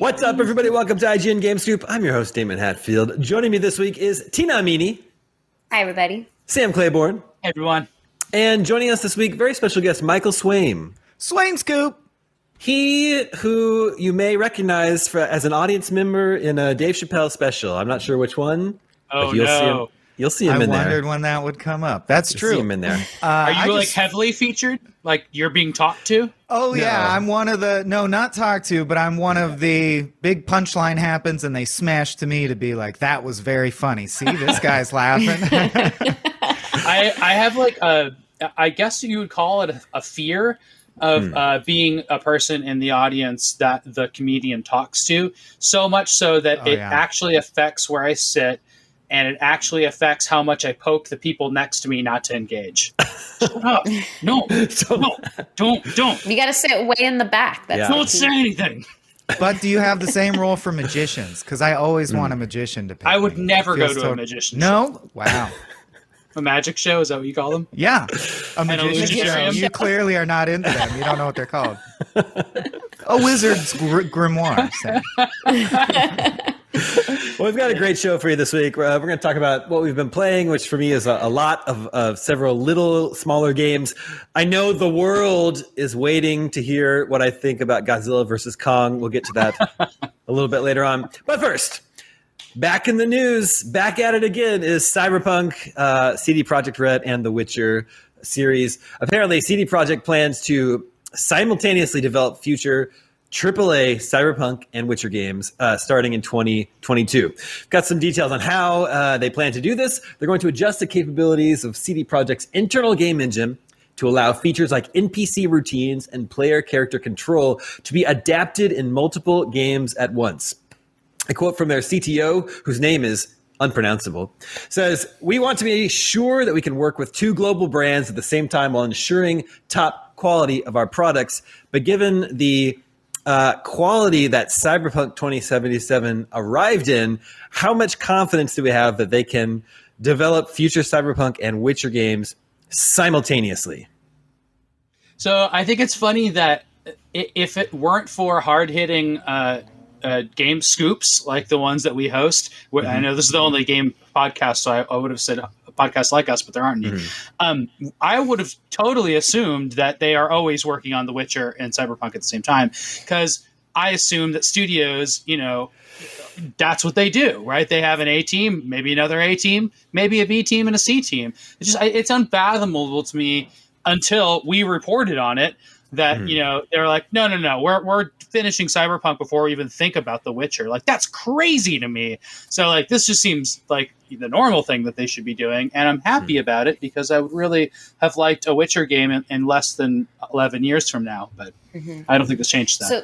What's up, everybody? Welcome to IGN Game Scoop. I'm your host, Damon Hatfield. Joining me this week is Tina Amini, Hi, everybody. Sam Claiborne, Hey, everyone. and joining us this week, very special guest, Michael Swaim. Swain Scoop. He, who you may recognize for, as an audience member in a Dave Chappelle special. I'm not sure which one. Oh, but you'll see him. no. You'll see him I in wondered there. when that would come up. That's You'll true. See him in there. Uh, Are you I like just- heavily featured? Like you're being talked to? Oh yeah, No. I'm one of the no, not talked to, but I'm one of the big punchline happens and they smash to me to be like that was very funny. See, this guy's laughing. I I have like a I guess you would call it a, a fear of Hmm. uh, being a person in the audience that the comedian talks to. So much so that Oh, it yeah. actually affects where I sit. And it actually affects how much I poke the people next to me not to engage. Shut up. No, So- no, don't, don't. You got to sit way in the back. That's Yeah. the Don't say anything. but do you have the same role for magicians? Because I always mm. want a magician to pick. I would me. never go Feels to so- a magician. No, wow, A magic show? Is that what you call them? yeah, a magician show. illusionary You clearly are not into them. You don't know what they're called. A wizard's gr- grimoire. Well, we've got a great show for you this week. Uh, we're going to talk about what we've been playing, which for me is a, a lot of, of several little smaller games. I know the world is waiting to hear what I think about Godzilla versus Kong. We'll get to that a little bit later on. But first, back in the news, back at it again is Cyberpunk, uh, CD Projekt Red, and The Witcher series. Apparently, CD Projekt plans to simultaneously develop future AAA Cyberpunk and Witcher games uh, starting in 2022. Got some details on how uh, they plan to do this. They're going to adjust the capabilities of CD Projekt's internal game engine to allow features like NPC routines and player character control to be adapted in multiple games at once. A quote from their CTO, whose name is unpronounceable, says, We want to be sure that we can work with two global brands at the same time while ensuring top quality of our products. But given the uh, quality that Cyberpunk 2077 arrived in, how much confidence do we have that they can develop future Cyberpunk and Witcher games simultaneously? So I think it's funny that if it weren't for hard hitting uh, uh, game scoops like the ones that we host, wh- I know this is the only game podcast, so I, I would have said a podcast like us, but there aren't any. Um, I would have totally assumed that they are always working on The Witcher and Cyberpunk at the same time because I assume that studios, you know, that's what they do, right? They have an A team, maybe another A team, maybe a B team and a C team. It's just it's unfathomable to me until we reported on it that hmm. you know they're like, no, no, no, we're we're finishing Cyberpunk before we even think about The Witcher. Like that's crazy to me. So like this just seems like the normal thing that they should be doing, and I'm happy hmm. about it because I would really have liked a Witcher game in, in less than 11 years from now. But mm-hmm. I don't think this changes that. So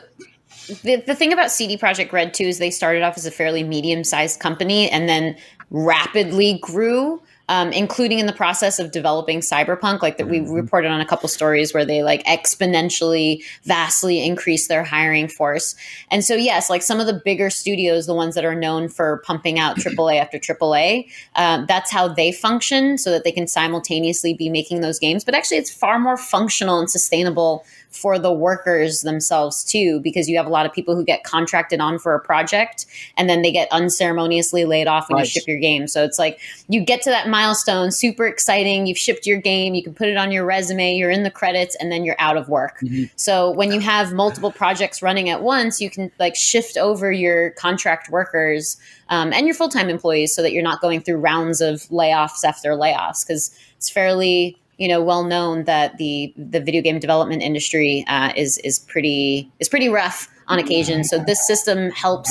the, the thing about CD Projekt Red too is they started off as a fairly medium sized company and then rapidly grew. Um, including in the process of developing cyberpunk like that we reported on a couple stories where they like exponentially vastly increase their hiring force. And so yes like some of the bigger studios the ones that are known for pumping out aaa after aaa um, that's how they function so that they can simultaneously be making those games. But actually it's far more functional and sustainable for the workers themselves too because you have a lot of people who get contracted on for a project and then they get unceremoniously laid off when Right. you ship your game. So it's like you get to that milestone super exciting you've shipped your game you can put it on your resume you're in the credits and then you're out of work. So when you have multiple projects running at once you can like shift over your contract workers um, and your full-time employees so that you're not going through rounds of layoffs after layoffs because it's fairly you know well known that the the video game development industry uh, is is pretty is pretty rough on occasion. So this system helps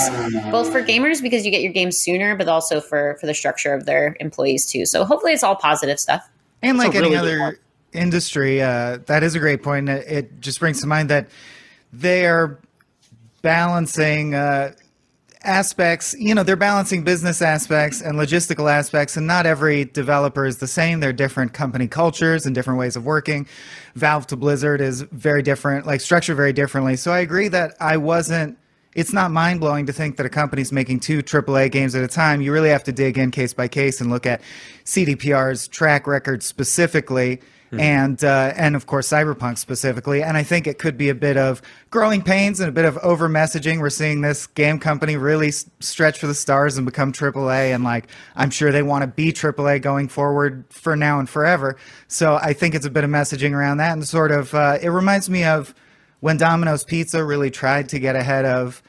both for gamers because you get your game sooner but also for for the structure of their employees too. So hopefully it's all positive stuff. And like a any other industry, uh, that is a great point. It, it just brings to mind that they are balancing uh, aspects. You know, they're balancing business aspects and logistical aspects, and not every developer is the same. They're different company cultures and different ways of working. Valve to Blizzard is very different, like structured very differently. So I agree that I wasn't. It's not mind blowing to think that a company's making two AAA games at a time. You really have to dig in case by case and look at CDPR's track record specifically. And uh, and of course Cyberpunk specifically. And I think it could be a bit of growing pains and a bit of over messaging. We're seeing this game company really s- stretch for the stars and become AAA, and like I'm sure they want to be AAA going forward for now and forever. So I think it's a bit of messaging around that, and sort of uh, it reminds me of when Domino's Pizza really tried to get ahead of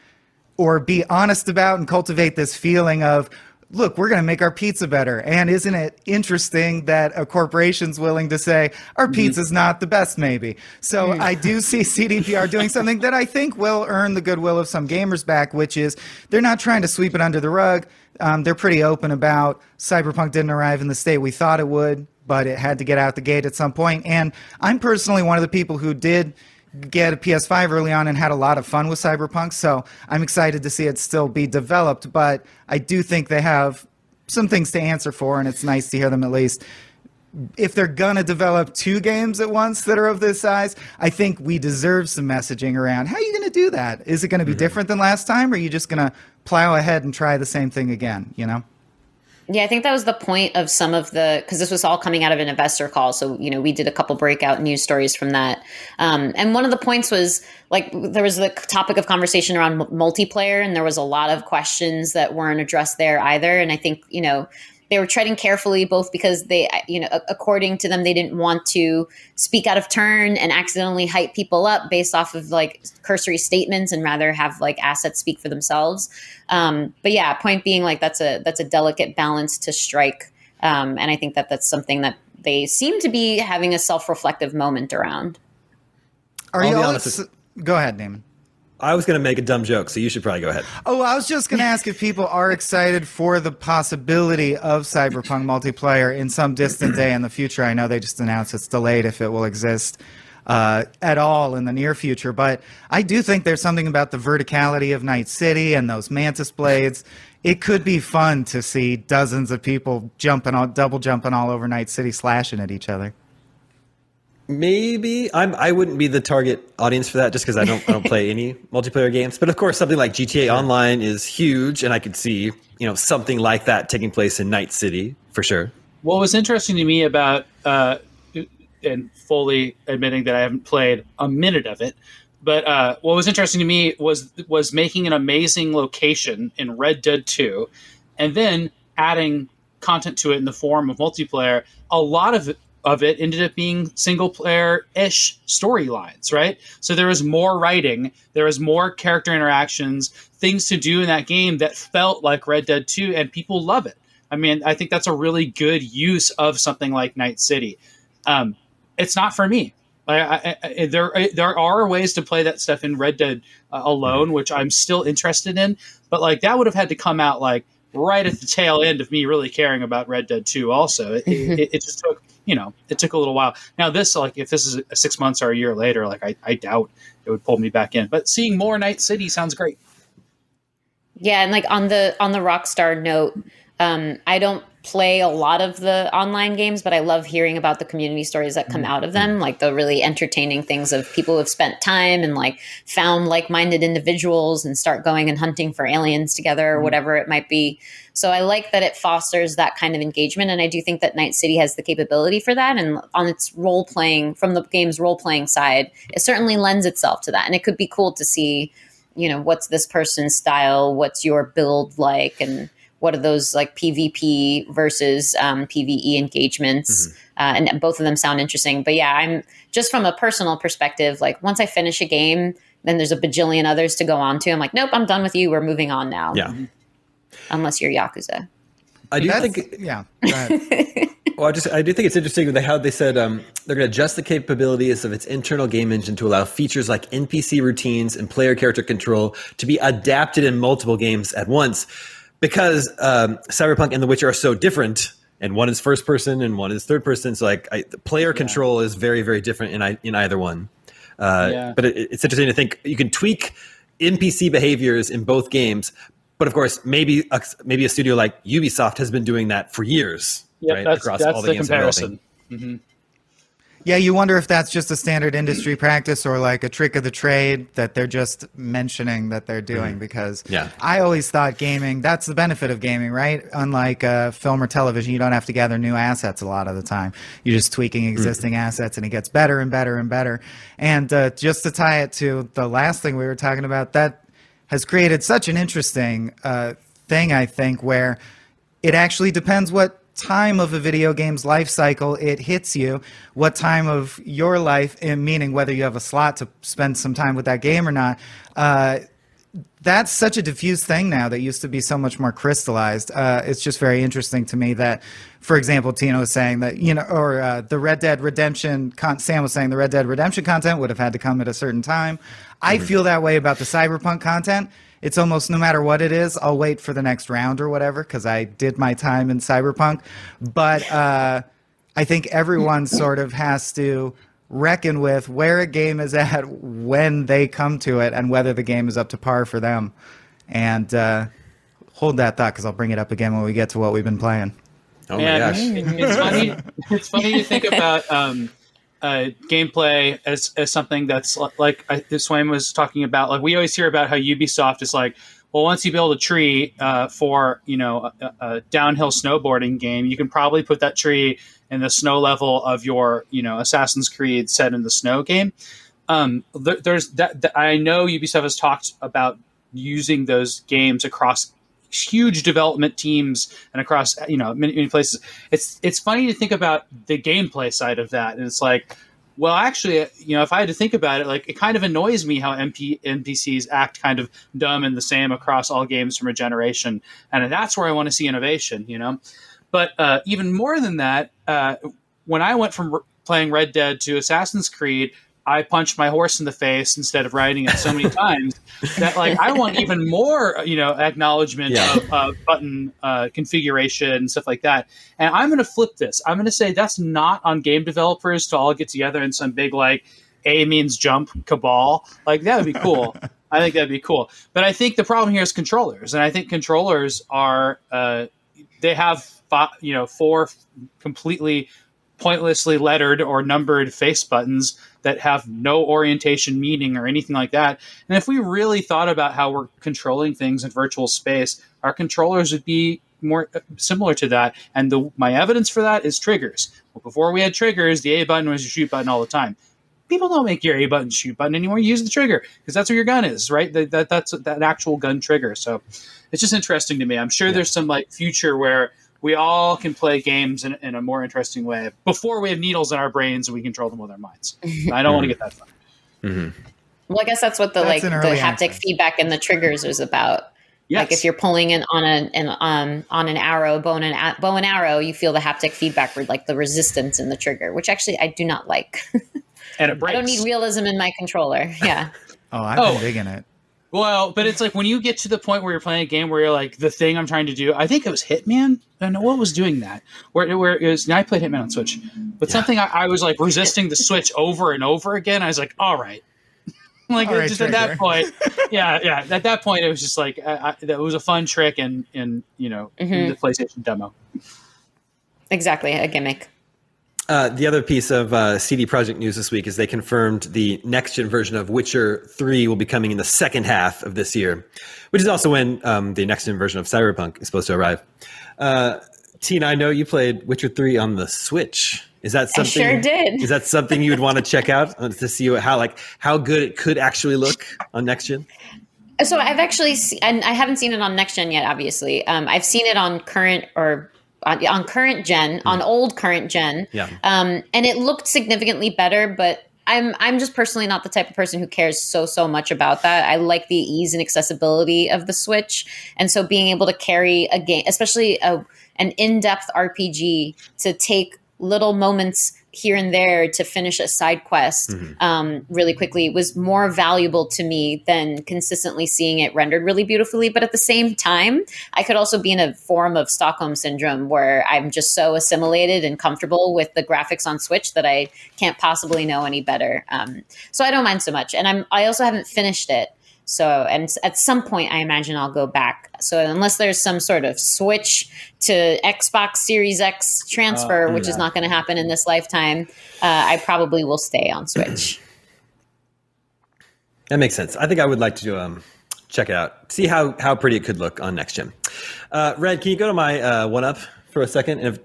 or be honest about and cultivate this feeling of look we're going to make our pizza better. And isn't it interesting that a corporation's willing to say our pizza's not the best maybe. So i do see cdpr doing something that i think will earn the goodwill of some gamers back which is they're not trying to sweep it under the rug. Um, they're pretty open about cyberpunk didn't arrive in the state we thought it would but it had to get out the gate at some point. point. And i'm personally one of the people who did get a PS5 early on and had a lot of fun with Cyberpunk. So I'm excited to see it still be developed. But I do think they have some things to answer for, and it's nice to hear them at least. If they're gonna develop two games at once that are of this size, I think we deserve some messaging around how are you gonna do that? Is it gonna be mm-hmm. different than last time, or are you just gonna plow ahead and try the same thing again? You know? Yeah, I think that was the point of some of the because this was all coming out of an investor call. So you know, we did a couple breakout news stories from that, um, and one of the points was like there was the topic of conversation around multiplayer, and there was a lot of questions that weren't addressed there either. And I think you know they were treading carefully, both because they, you know, according to them, they didn't want to speak out of turn and accidentally hype people up based off of like cursory statements, and rather have like assets speak for themselves. Um, but yeah, point being, like that's a that's a delicate balance to strike, um, and I think that that's something that they seem to be having a self reflective moment around. Are I'll you be all honest ex- Go ahead, Damon. I was going to make a dumb joke, so you should probably go ahead. Oh, I was just going to ask if people are excited for the possibility of Cyberpunk multiplayer in some distant day in the future. I know they just announced it's delayed if it will exist uh, at all in the near future, but I do think there's something about the verticality of Night City and those mantis blades. It could be fun to see dozens of people jumping all, double jumping all over Night City, slashing at each other. Maybe I'm. I wouldn't be the target audience for that, just because I don't. I don't play any multiplayer games. But of course, something like GTA Online is huge, and I could see you know something like that taking place in Night City for sure. What was interesting to me about, uh, and fully admitting that I haven't played a minute of it, but uh, what was interesting to me was was making an amazing location in Red Dead Two, and then adding content to it in the form of multiplayer. A lot of it, of it ended up being single player ish storylines, right? So there was more writing, there was more character interactions, things to do in that game that felt like Red Dead 2, and people love it. I mean, I think that's a really good use of something like Night City. Um, it's not for me. I, I, I, there, there are ways to play that stuff in Red Dead uh, alone, which I'm still interested in. But like that would have had to come out like right at the tail end of me really caring about Red Dead 2. Also, it, it, it just took you know it took a little while. Now this like if this is a six months or a year later, like I, I doubt it would pull me back in. But seeing more Night City sounds great. Yeah, and like on the on the Rockstar note, um, I don't play a lot of the online games, but I love hearing about the community stories that come mm-hmm. out of them, mm-hmm. like the really entertaining things of people who have spent time and like found like-minded individuals and start going and hunting for aliens together or mm-hmm. whatever it might be. So I like that it fosters that kind of engagement, and I do think that Night City has the capability for that. And on its role playing, from the game's role playing side, it certainly lends itself to that. And it could be cool to see, you know, what's this person's style, what's your build like, and what are those like PvP versus um, PvE engagements? Uh, and both of them sound interesting. But yeah, I'm just from a personal perspective. Like once I finish a game, then there's a bajillion others to go on to. I'm like, nope, I'm done with you. We're moving on now. Yeah, Unless you're Yakuza. I do That's, think. yeah. Well, I just I do think it's interesting how they said um, they're going to adjust the capabilities of its internal game engine to allow features like NPC routines and player character control to be adapted in multiple games at once. Because um, Cyberpunk and The Witcher are so different, and one is first person and one is third person. So like I, the player control is very very different in I, in either one. Uh, Yeah. But it, it's interesting to think you can tweak NPC behaviors in both games. But of course, maybe a, maybe a studio like Ubisoft has been doing that for years, right? that's that's the, games they're developing. Yeah, you wonder if that's just a standard industry practice or like a trick of the trade that they're just mentioning that they're doing Mm-hmm. because Yeah. I always thought gaming, that's the benefit of gaming, right? Unlike uh, film or television, you don't have to gather new assets a lot of the time. You're just tweaking existing Mm-hmm. assets and it gets better and better and better. And uh, just to tie it to the last thing we were talking about, that has created such an interesting uh, thing, I think, where it actually depends what time of a video game's life cycle it hits you, what time of your life, meaning whether you have a slot to spend some time with that game or not. Uh, that's such a diffuse thing now that used to be so much more crystallized. Uh, it's just very interesting to me that, for example, Tina was saying that, you know, or uh, the Red Dead Redemption, con- Sam was saying the Red Dead Redemption content would have had to come at a certain time. I feel that way about the Cyberpunk content. It's almost no matter what it is, I'll wait for the next round or whatever because I did my time in Cyberpunk. But uh, I think everyone sort of has to reckon with where a game is at when they come to it and whether the game is up to par for them. And uh, hold that thought because I'll bring it up again when we get to what we've been playing. Oh Man, my gosh. it's funny. It's funny to think about um, uh, gameplay as, as something that's li- like I, Swaim was talking about. Like we always hear about how Ubisoft is like, well, once you build a tree uh, for you know a, a downhill snowboarding game, you can probably put that tree in the snow level of your you know Assassin's Creed set in the snow game. Um, there, there's that, that. I know Ubisoft has talked about using those games across huge development teams and across you know many, many places. It's it's funny to think about the gameplay side of that, and it's like, well, actually, you know, if I had to think about it, like it kind of annoys me how MP, NPCs act kind of dumb and the same across all games from a generation, and that's where I want to see innovation, you know. But uh, even more than that, uh, when I went from r- playing Red Dead to Assassin's Creed, I punched my horse in the face instead of riding it so many times that like I want even more, you know, acknowledgement Yeah. of uh, button uh, configuration and stuff like that. And I'm going to flip this. I'm going to say that's not on game developers to all get together in some big like A means jump cabal. Like that would be cool. I think that'd be cool. But I think the problem here is controllers, and I think controllers are uh, they have fi- you know four completely pointlessly lettered or numbered face buttons that have no orientation meaning or anything like that. And if we really thought about how we're controlling things in virtual space, our controllers would be more uh, similar to that. And the, my evidence for that is triggers. Well, before we had triggers, the A button was your shoot button all the time. People don't make your A button shoot button anymore. You use the trigger because that's where your gun is, right? That, that that's that actual gun trigger. So it's just interesting to me. I'm sure there's some like future where we all can play games in, in a more interesting way before we have needles in our brains and we control them with our minds. I don't want to get that far. Well, I guess that's what the That's like the haptic answer. feedback and the triggers is about. Yes. Like if you're pulling in on an, an um on an arrow, bow and an, bow and arrow, you feel the haptic feedback with like the resistance in the trigger, which actually I do not like. and it breaks. I don't need realism in my controller. Yeah. Oh, I've Oh. been digging it. Well, but it's like when you get to the point where you're playing a game where you're like the thing I'm trying to do. I think it was Hitman. I don't know what was doing that. Where where it was. I played Hitman on Switch, but something I, I was like resisting the Switch over and over again. I was like, all right. like All right, just at that point, yeah, yeah. At that point, it was just like I, I, that was a fun trick in in you know in Mhm. the PlayStation demo. Exactly, a gimmick. Uh, the other piece of uh, CD Projekt news this week is they confirmed the next gen version of Witcher 3 will be coming in the second half of this year, which is also when um, the next gen version of Cyberpunk is supposed to arrive. Uh, Tina, I know you played Witcher 3 on the Switch. Is that I something? sure did. Is that something you would want to check out uh, to see how like how good it could actually look on next gen? So I've actually, se- and I haven't seen it on next gen yet. Obviously, um, I've seen it on current or on, on current gen, on old current gen. Yeah. Um, and it looked significantly better, but I'm I'm just personally not the type of person who cares so so much about that. I like the ease and accessibility of the Switch, and so being able to carry a game, especially a, an in depth RPG, to take little moments here and there to finish a side quest um, really quickly was more valuable to me than consistently seeing it rendered really beautifully. But at the same time, I could also be in a form of Stockholm syndrome where I'm just so assimilated and comfortable with the graphics on Switch that I can't possibly know any better. Um, so I don't mind so much, and I'm I also haven't finished it. So, and at some point, I imagine I'll go back. So, unless there's some sort of switch to Xbox Series X transfer, which is not going to happen in this lifetime, uh, I probably will stay on Switch. That makes sense. I think I would like to um, check it out, see how how pretty it could look on next gen. Uh, Red, can you go to my uh, one up for a second? And if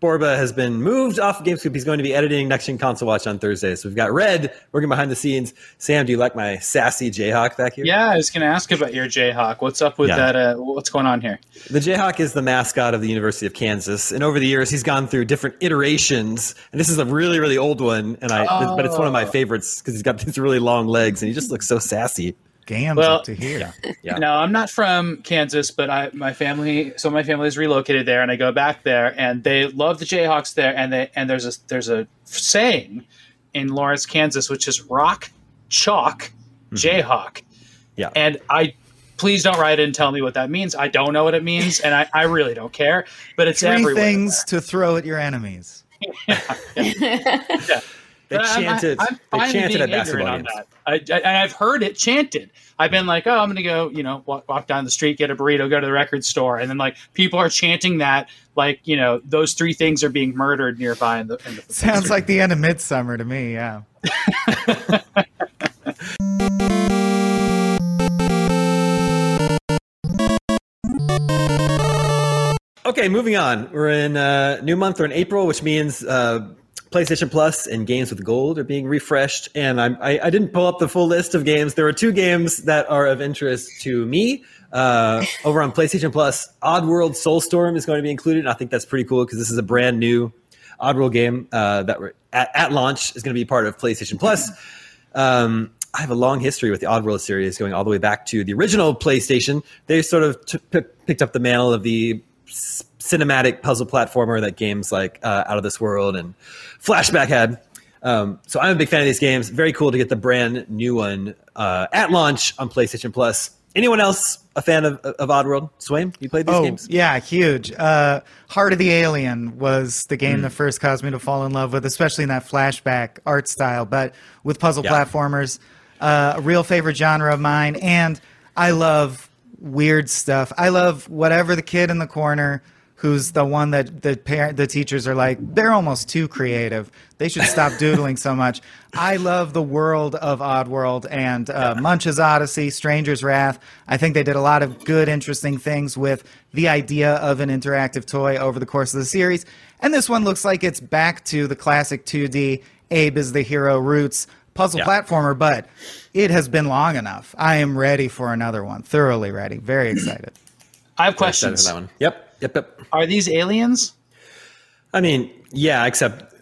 Borba has been moved off of GameScoop, he's going to be editing next gen console watch on Thursday. So we've got Red working behind the scenes. Sam, do you like my sassy Jayhawk back here? Yeah, I was going to ask about your Jayhawk. What's up with Yeah. that? Uh, what's going on here? The Jayhawk is the mascot of the University of Kansas, and over the years he's gone through different iterations. And this is a really, really old one, and I but it's one of my Oh. favorites because he's got these really long legs and he just looks so sassy. Gams Well- up to here. Yeah. No, I'm not from Kansas, but I my family, so my family is relocated there, and I go back there, and they love the Jayhawks there, and they and there's a there's a saying in Lawrence, Kansas, which is rock chalk mm-hmm. Jayhawk, Yeah. and I. Please don't write in and tell me what that means. I don't know what it means, and I, I really don't care. But it's Three everywhere. things to throw at your enemies. They But I'm- chanted. I'm they chanted at basketball games. On that. I, I, I've heard it chanted. I've been like, oh, I'm going to go, you know, walk, walk down the street, get a burrito, go to the record store, and then like people are chanting that, like you know, those three things are being murdered nearby in the. In the Sounds like the end of Midsummer to me. Yeah. Okay, moving on. We're in uh, new month. We're in April, which means uh, PlayStation Plus and Games with Gold are being refreshed. And I, I didn't pull up the full list of games. There are two games that are of interest to me. Uh, over on PlayStation Plus, Oddworld Soulstorm is going to be included. And I think that's pretty cool because this is a brand new Oddworld game uh, that at, at launch is going to be part of PlayStation Plus. Um, I have a long history with the Oddworld series, going all the way back to the original PlayStation. They sort of t- p- picked up the mantle of the cinematic puzzle platformer that games like uh, Out of This World and Flashback had. Um, so I'm a big fan of these games. Very cool to get the brand new one uh, at launch on PlayStation Plus. Anyone else a fan of, of Oddworld? Swaim, you played these Oh, games? yeah, huge. Uh, Heart of the Alien was the game that first caused me to fall in love with, especially in that flashback art style. But with puzzle Yeah. platformers, uh, a real favorite genre of mine. And I love weird stuff. I love whatever the kid in the corner who's the one that the parent the teachers are like they're almost too creative. They should stop doodling so much. I love the world of oddworld and uh, munch's Oddysee stranger's wrath. I think they did a lot of good interesting things with the idea of an interactive toy over the course of the series. And this one looks like it's back to the classic 2d abe is the hero roots puzzle Yeah. platformer but it has been long enough. I am ready for another one. Thoroughly ready. Very excited. I have Excited for questions. that one. Yep, yep, yep. Are these aliens? I mean, yeah, except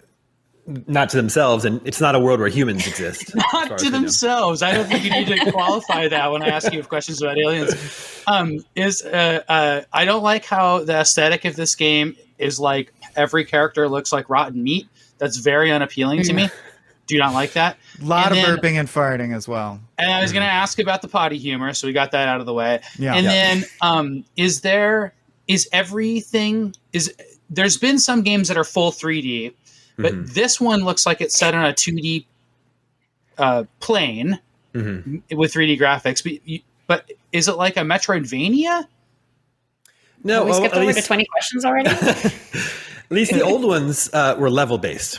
not to themselves, and it's not a world where humans exist. Not to we know. themselves. I don't think you need to qualify that when I ask you questions about aliens. Um, is uh, uh, I don't like how the aesthetic of this game is like every character looks like rotten meat. That's very unappealing to me. Do you not like that? a lot And of then- burping and farting as well And I was going to ask about the potty humor, so we got that out of the way. Yeah. and Yeah. then, um, is there is everything is there's been some games that are full 3D, but Mhm. this one looks like it's set on a 2D uh, plane Mhm. with 3D graphics. But you, but is it like a Metroidvania? No, we skipped at over to least, 20 questions already. at least the old ones uh, were level based.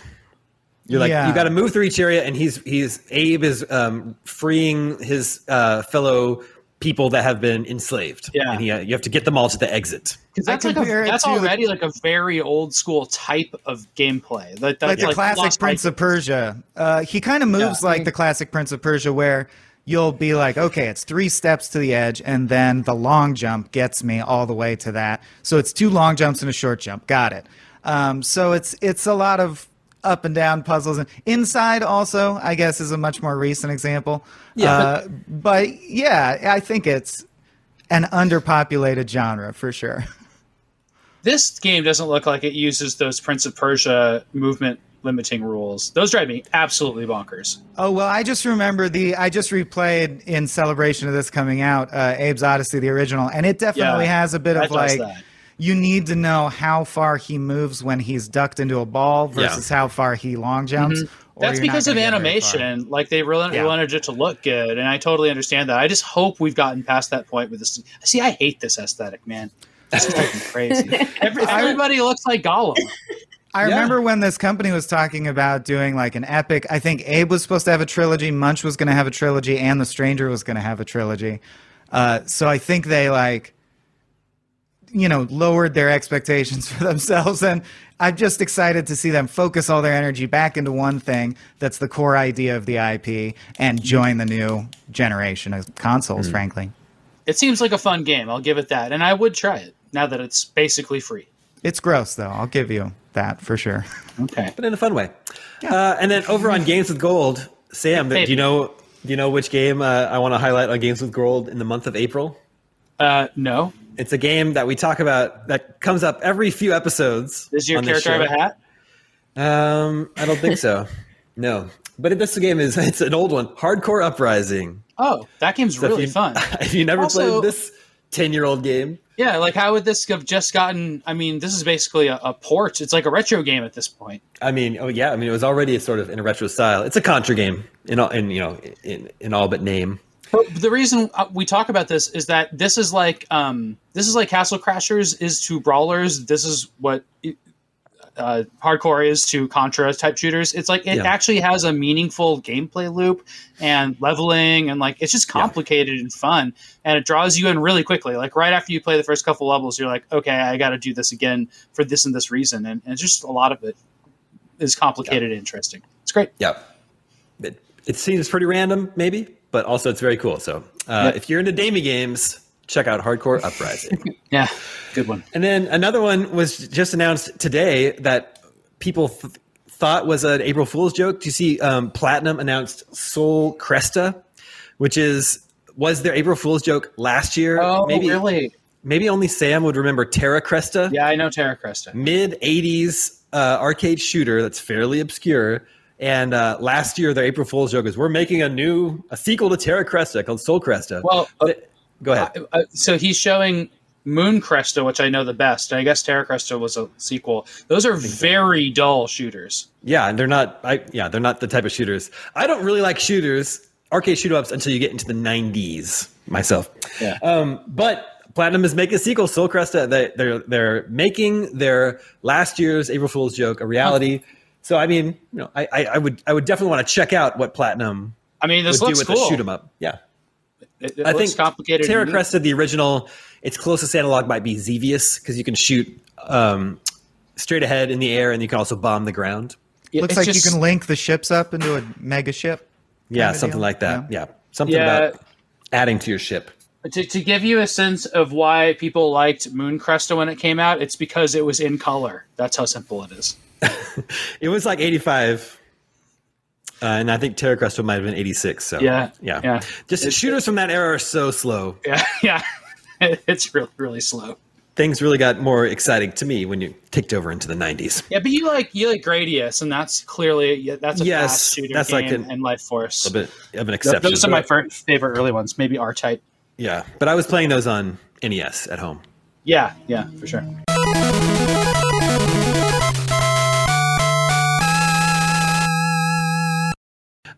You're like Yeah. you got to move through each area, and he's he's Abe is um, freeing his uh, fellow people that have been enslaved. Yeah. and he, uh, you have to get them all to the exit. Because that's like a, that's to- already like a very old school type of gameplay. That, that, like the classic Prince of Persia. Uh, he kind of moves Yeah. like the classic Prince of Persia, where you'll be like, okay, it's three steps to the edge, and then the long jump gets me all the way to that. So it's two long jumps and a short jump. Got it. Um, so it's it's a lot of up and down puzzles, and inside also, I guess, is a much more recent example. Yeah. Uh, but yeah, I think it's an underpopulated genre for sure. This game doesn't look like it uses those Prince of Persia movement limiting rules. Those drive me absolutely bonkers. Oh well, I just remember the I just replayed in celebration of this coming out, uh, Abe's Oddysee, the original, and it definitely Yeah, has a bit of like. You need to know how far he moves when he's ducked into a ball versus how far he long jumps, Mm-hmm. That's because of gonna get very far. animation. Like they really Yeah. wanted it to look good, and I totally understand that. I just hope we've gotten past that point with this. See, I hate this aesthetic, man. That's fucking crazy. Every, everybody looks like Gollum. I Yeah. remember when this company was talking about doing like an epic. I think Abe was supposed to have a trilogy, Munch was going to have a trilogy, and The Stranger was going to have a trilogy. Uh, so I think they like, you know, lowered their expectations for themselves, and I'm just excited to see them focus all their energy back into one thing that's the core idea of the IP and join the new generation of consoles. Frankly, It seems like a fun game. I'll give it that, and I would try it now that it's basically free. it's gross though. I'll give you that for sure. Okay. but in a fun way. Uh, and then over on Games with Gold, Sam, do you know do you know which game uh, I want to highlight on Games with Gold in the month of April? Uh, no. It's a game that we talk about that comes up every few episodes. Does your character have a hat? Um, I don't think so. no, but this game is it's an old one, Hard Corps: Uprising. Oh, that game's So if really you- fun. If you never Also- played this ten-year-old game, Yeah, like how would this have just gotten? I mean, this is basically a, a port. It's like a retro game at this point. I mean, oh yeah, I mean it was already sort of in a retro style. It's a Contra game in all, in you know, in in all but name. But the reason uh, we talk about this is that this is like um, this is like Castle Crashers is to brawlers. This is what uh, Hard Corps is to Contra type shooters. It's like it Yeah. actually has a meaningful gameplay loop and leveling, and like it's just complicated and fun, and it draws you in really quickly. Like right after you play the first couple levels, you're like, okay, I got to do this again for this and this reason, and, and just a lot of it is complicated and interesting. It's great. Yeah, it, it seems pretty random, maybe, but also it's very cool. So uh, Yeah. if you're into Damie games, check out Hard Corps: Uprising. Yeah, good one. and then another one was just announced today that people th- thought was an April Fool's joke. Do you see um, Platinum announced Soul Cresta, which is was their April Fool's joke last year? Oh, maybe really? maybe only Sam would remember Terra Cresta. Yeah, I know Terra Cresta. mid 80s uh, arcade shooter that's fairly obscure. And uh, last year, their April Fool's joke is we're making a new a sequel to Terra Cresta called Soul Cresta. Well, uh, go ahead. Uh, so he's showing Moon Cresta, which I know the best. I guess Terra Cresta was a sequel. Those are very dull shooters. yeah, and they're not. I, yeah, they're not the type of shooters. I don't really like shooters, arcade shoot ups, until you get into the 90s. Myself. Yeah. Um, but Platinum is making a sequel, Soul Cresta. They, they're they're making their last year's April Fool's joke a reality. So I mean, you know, I, I, I would I would definitely want to check out what Platinum I mean, this would do looks with cool. the shoot 'em up. Yeah. It, it I looks think complicated. Terra and new. Cresta, the original, its closest analog might be Xevious because you can shoot um, straight ahead in the air and you can also bomb the ground. Yeah, Looks like just- you can link the ships up into a mega ship. Yeah, something deal. like that. Yeah. Yeah, something Yeah. about adding to your ship. to, to give you a sense of why people liked Moon Cresta when it came out. It's because it was in color. That's how simple it is. It was like 85. Uh, and I think Terra Cresta might have been 86. So Yeah, yeah, yeah. Just It's- shooters from that era are so slow. Yeah, yeah. it's really really slow. Things really got more exciting to me when you ticked over into the 90s. Yeah, but you like you like Gradius, and that's clearly that's a Yes, fast shooter that's game like an- and Life Force. A bit of an exception. Those are my but- fir- favorite early ones. Maybe R Type. yeah, but I was playing those on NES at home. Yeah, yeah, for sure.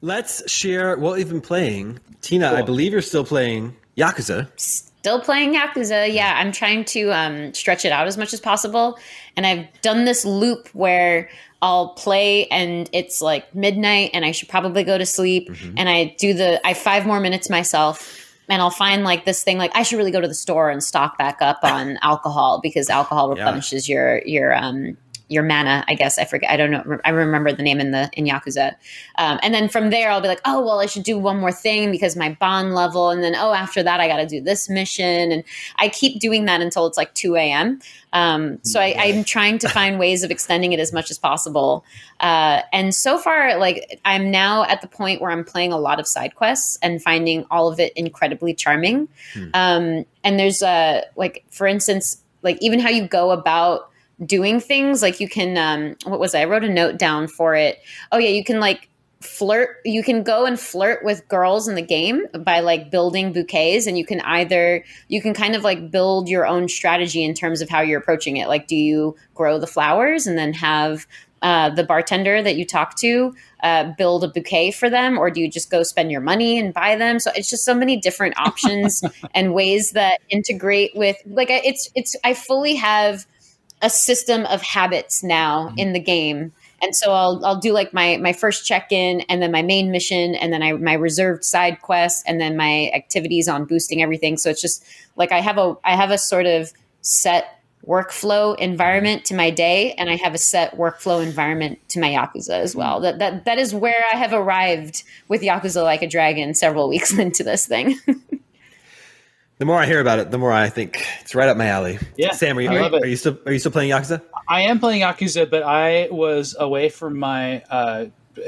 Let's share what we've been playing. Tina, I believe you're still playing Yakuza. Still playing Yakuza. Yeah, I'm trying to um, stretch it out as much as possible. And I've done this loop where I'll play and it's like midnight and I should probably go to sleep. And I do the, I have five more minutes myself. And I'll find like this thing, like I should really go to the store and stock back up on alcohol because alcohol Yeah. replenishes your your um your mana. I guess I forget. I don't know. I remember the name in the in Yakuza. Um, and then from there, I'll be like, oh, well, I should do one more thing because my bond level. And then, oh, after that, I got to do this mission. And I keep doing that until it's like 2 a.m. Um, so I, I'm trying to find ways of extending it as much as possible. Uh, and so far, like, I'm now at the point where I'm playing a lot of side quests and finding all of it incredibly charming. Um, and there's, uh, like, for instance, like, even how you go about doing things like you can um what was it? i wrote a note down for it. Oh yeah you can like flirt you can go and flirt with girls in the game by like building bouquets and you can either you can kind of like build your own strategy in terms of how you're approaching it. Like do you grow the flowers and then have uh, the bartender that you talk to uh, build a bouquet for them or do you just go spend your money and buy them? So it's just so many different options and ways that integrate with like it's it's i fully have a system of habits now mm-hmm. in the game and so I'll I'll do like my my first check in, and then my main mission, and then I my reserved side quests, and then my activities on boosting everything. So it's just like I have a I have a sort of set workflow environment to my day, and I have a set workflow environment to my Yakuza as well. That that that is where I have arrived with Yakuza Like a Dragon several weeks into this thing. The more I hear about it, the more I think it's right up my alley. Yeah, Sam, are you, are, are you still are you still playing Yakuza? I am playing Yakuza, but I was away from my. Uh,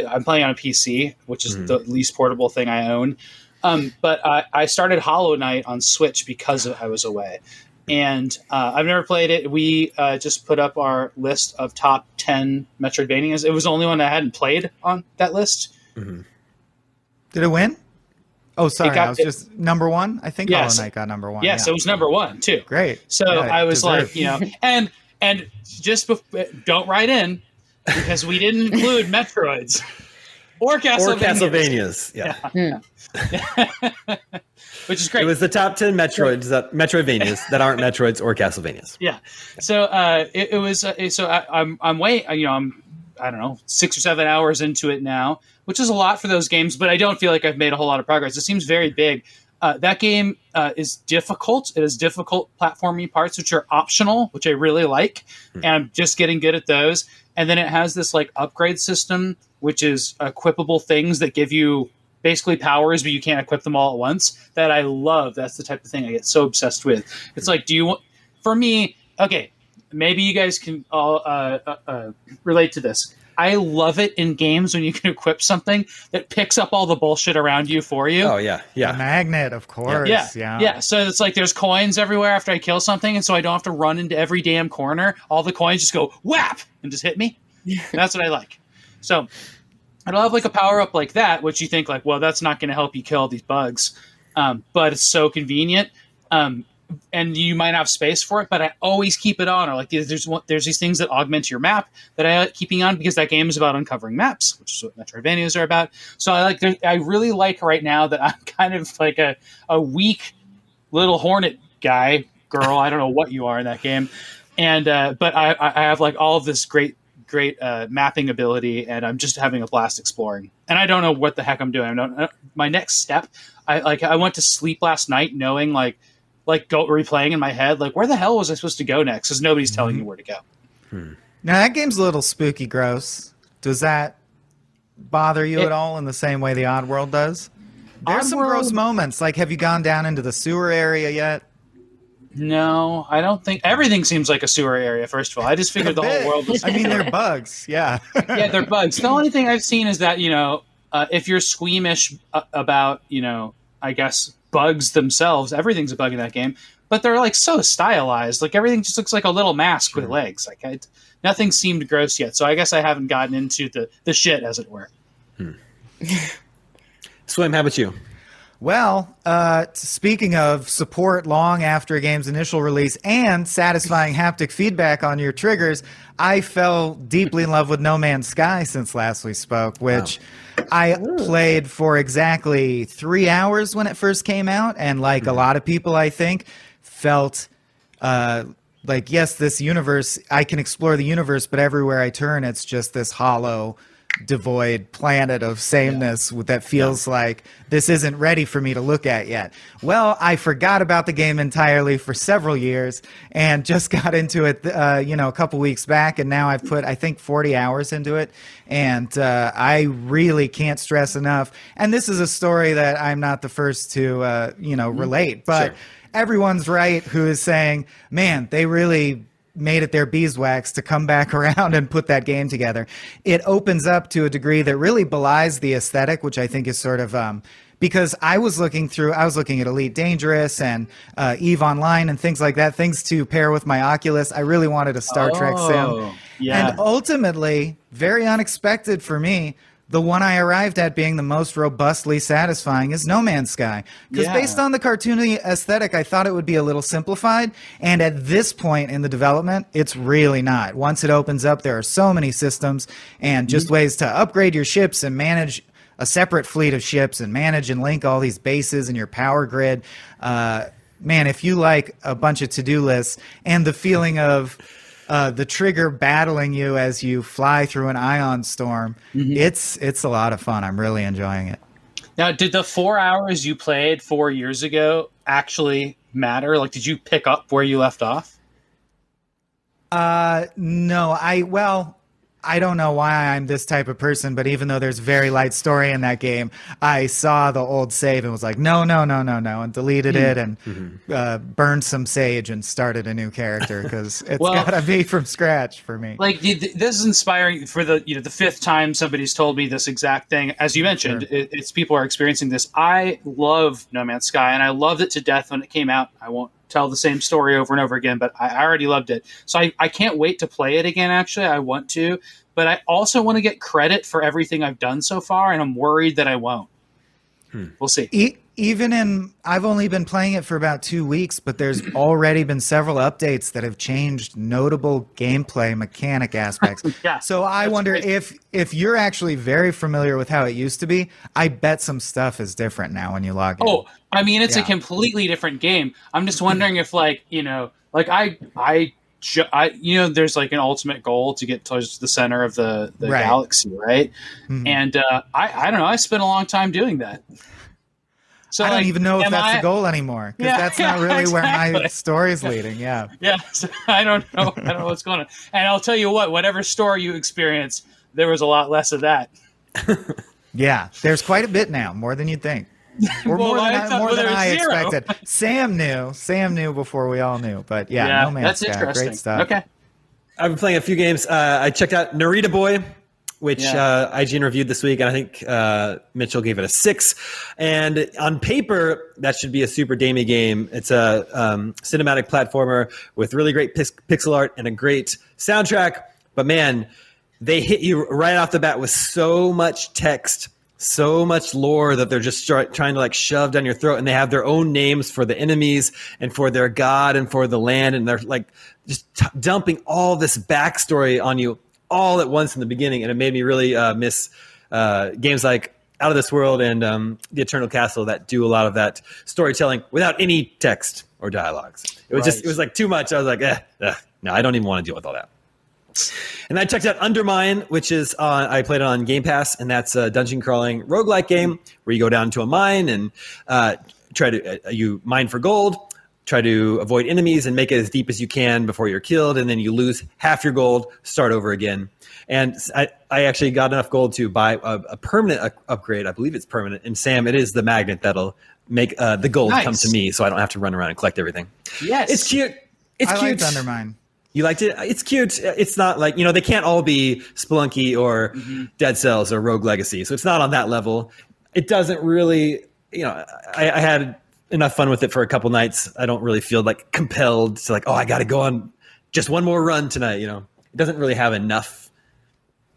I'm playing on a PC, which is mm. the least portable thing I own. Um, but I, I, started Hollow Knight on Switch because I was away, and uh, I've never played it. We uh, just put up our list of top ten Metroidvanias. It was the only one I hadn't played on that list. Mm-hmm. Did it win? Oh, sorry. Got, I was it, just number one. I think yes, Hollow Knight got number one. Yes, yeah. it was number one too. Great. So yeah, I was deserved. like, you know, and and just bef- don't write in because we didn't include Metroids or Castlevanias. Or Castlevanias. Yeah. yeah. Which is great. It was the top ten Metroids that Metroidvanias that aren't Metroids or Castlevanias. Yeah. So uh, it, it was. Uh, so I, I'm I'm way you know I'm I don't know six or seven hours into it now which is a lot for those games, but I don't feel like I've made a whole lot of progress. It seems very big. Uh, that game uh, is difficult. It has difficult platforming parts, which are optional, which I really like, mm-hmm. and I'm just getting good at those. And then it has this like upgrade system, which is equipable things that give you basically powers, but you can't equip them all at once. That I love. That's the type of thing I get so obsessed with. It's like, do you want? For me, okay, maybe you guys can all uh, uh, uh relate to this. I love it in games when you can equip something that picks up all the bullshit around you for you. Oh yeah, yeah. The magnet, of course. Yeah. yeah, yeah. So it's like there's coins everywhere after I kill something, and so I don't have to run into every damn corner. All the coins just go whap and just hit me. that's what I like. So I love like a power up like that, which you think like, well, that's not going to help you kill these bugs, um, but it's so convenient. Um, and you might have space for it, but I always keep it on. Or like there's there's these things that augment your map that I like keeping on because that game is about uncovering maps, which is what Metroidvanias are about. So I like I really like right now that I'm kind of like a a weak little hornet guy girl. I don't know what you are in that game, and uh, but I I have like all of this great great uh, mapping ability, and I'm just having a blast exploring. And I don't know what the heck I'm doing. I don't. Uh, my next step, I like I went to sleep last night knowing like like go replaying in my head, like where the hell was I supposed to go next? Because nobody's mm-hmm. telling me where to go. Hmm. Now that game's a little spooky, gross. Does that bother you it, at all in the same way the Odd World does? There's some gross moments. Like, have you gone down into the sewer area yet? No, I don't think everything seems like a sewer area. First of all, I just figured the whole world was. I mean, they're bugs. Yeah. yeah, they're bugs. The only thing I've seen is that you know, uh, if you're squeamish uh, about you know, I guess bugs themselves. Everything's a bug in that game, but they're like so stylized. Like everything just looks like a little mask sure. with legs. Like I, nothing seemed gross yet. So I guess I haven't gotten into the the shit, as it were. Hmm. Swaim, how about you? Well, uh, speaking of support long after a game's initial release and satisfying haptic feedback on your triggers, I fell deeply in love with No Man's Sky since last we spoke, which wow. I played for exactly three hours when it first came out. And like mm-hmm. a lot of people, I think, felt uh, like, yes, this universe, I can explore the universe, but everywhere I turn, it's just this hollow devoid planet of sameness yeah. that feels yeah. like this isn't ready for me to look at yet. Well, I forgot about the game entirely for several years and just got into it, uh, you know, a couple weeks back, and now I've put I think 40 hours into it, and uh, I really can't stress enough. And this is a story that I'm not the first to, uh, you know, mm-hmm. relate, but. Sure. Everyone's right who is saying, man, they really made it their beeswax to come back around and put that game together. It opens up to a degree that really belies the aesthetic, which I think is sort of um, because I was looking through, I was looking at Elite Dangerous and uh, Eve Online and things like that, things to pair with my Oculus. I really wanted a Star oh, Trek sim. Yeah. And ultimately, very unexpected for me, the one I arrived at being the most robustly satisfying is No Man's Sky. Because Yeah. based on the cartoony aesthetic, I thought it would be a little simplified. And at this point in the development, it's really not. Once it opens up, there are so many systems and just ways to upgrade your ships and manage a separate fleet of ships and manage and link all these bases and your power grid. Uh, man, if you like a bunch of to do lists and the feeling of uh, the trigger battling you as you fly through an ion storm, it's it's a lot of fun. I'm really enjoying it. Now, did the four hours you played four years ago actually matter? Like, did you pick up where you left off? Uh, no, I well, I don't know why I'm this type of person, but even though there's very light story in that game, I saw the old save and was like, no, no, no, no, no, and deleted it and uh, burned some sage and started a new character because it's Well- gotta be from scratch for me. Like, th- th- this is inspiring for the you know the fifth time somebody's told me this exact thing. As you mentioned, it, it's people are experiencing this. I love No Man's Sky, and I loved it to death when it came out. I won't tell the same story over and over again, but I, I already loved it. So I, I can't wait to play it again. Actually, I want to, but I also want to get credit for everything I've done so far, and I'm worried that I won't. Hmm. We'll see. E- even in, I've only been playing it for about two weeks, but there's already been several updates that have changed notable gameplay mechanic aspects. Yeah, so I wonder great. if if you're actually very familiar with how it used to be. I bet some stuff is different now when you log in. Oh, I mean, it's a completely different game. I'm just wondering if, like, you know, like I, I, I, you know, there's like an ultimate goal to get towards the center of the, the Right. galaxy, right? Mhm. And uh, I, I don't know. I spent a long time doing that. So I don't like, even know if that's I- the goal anymore because Yeah, that's not really where my exactly. story's leading. Yeah. Yeah, so I don't know. I don't know what's going on. And I'll tell you what, whatever story you experience, there was a lot less of that. Yeah, there's quite a bit now, more than you'd think. Or Well, more than I I, thought- more well, than I expected. Sam knew. Sam knew before we all knew. But yeah, no man's that's Sky, interesting. great stuff. Okay. I've been playing a few games. Uh, I checked out Narita Boy, which Yeah. uh, IGN reviewed this week, and I think uh, Mitchell gave it a six. And on paper, that should be a super damey game. It's a um, cinematic platformer with really great pix- pixel art and a great soundtrack. But man, they hit you right off the bat with so much text. So much lore that they're just start, trying to like shove down your throat, and they have their own names for the enemies and for their god and for the land, and they're like just t- dumping all this backstory on you all at once in the beginning, and it made me really uh, miss uh, games like Out of This World and um, The Eternal Castle that do a lot of that storytelling without any text or dialogues. It was just it was like too much. I was like, eh, eh, no, I don't even want to deal with all that. And I checked out Undermine, which is on, I played it on Game Pass, and that's a dungeon crawling roguelike game where you go down to a mine and uh, try to uh, you mine for gold, try to avoid enemies and make it as deep as you can before you're killed, and then you lose half your gold, start over again. And I, I actually got enough gold to buy a, a permanent u- upgrade. I believe it's permanent. And Sam, it is the magnet that'll make uh, the gold come to me, so I don't have to run around and collect everything. Yes. It's cute. It's I cute. liked Undermine. You liked it? It's cute. It's not like, you know, they can't all be Spelunky or Dead Cells or Rogue Legacy. So it's not on that level. It doesn't really, you know, I, I had enough fun with it for a couple nights. I don't really feel like compelled to like, oh, I got to go on just one more run tonight. You know, it doesn't really have enough,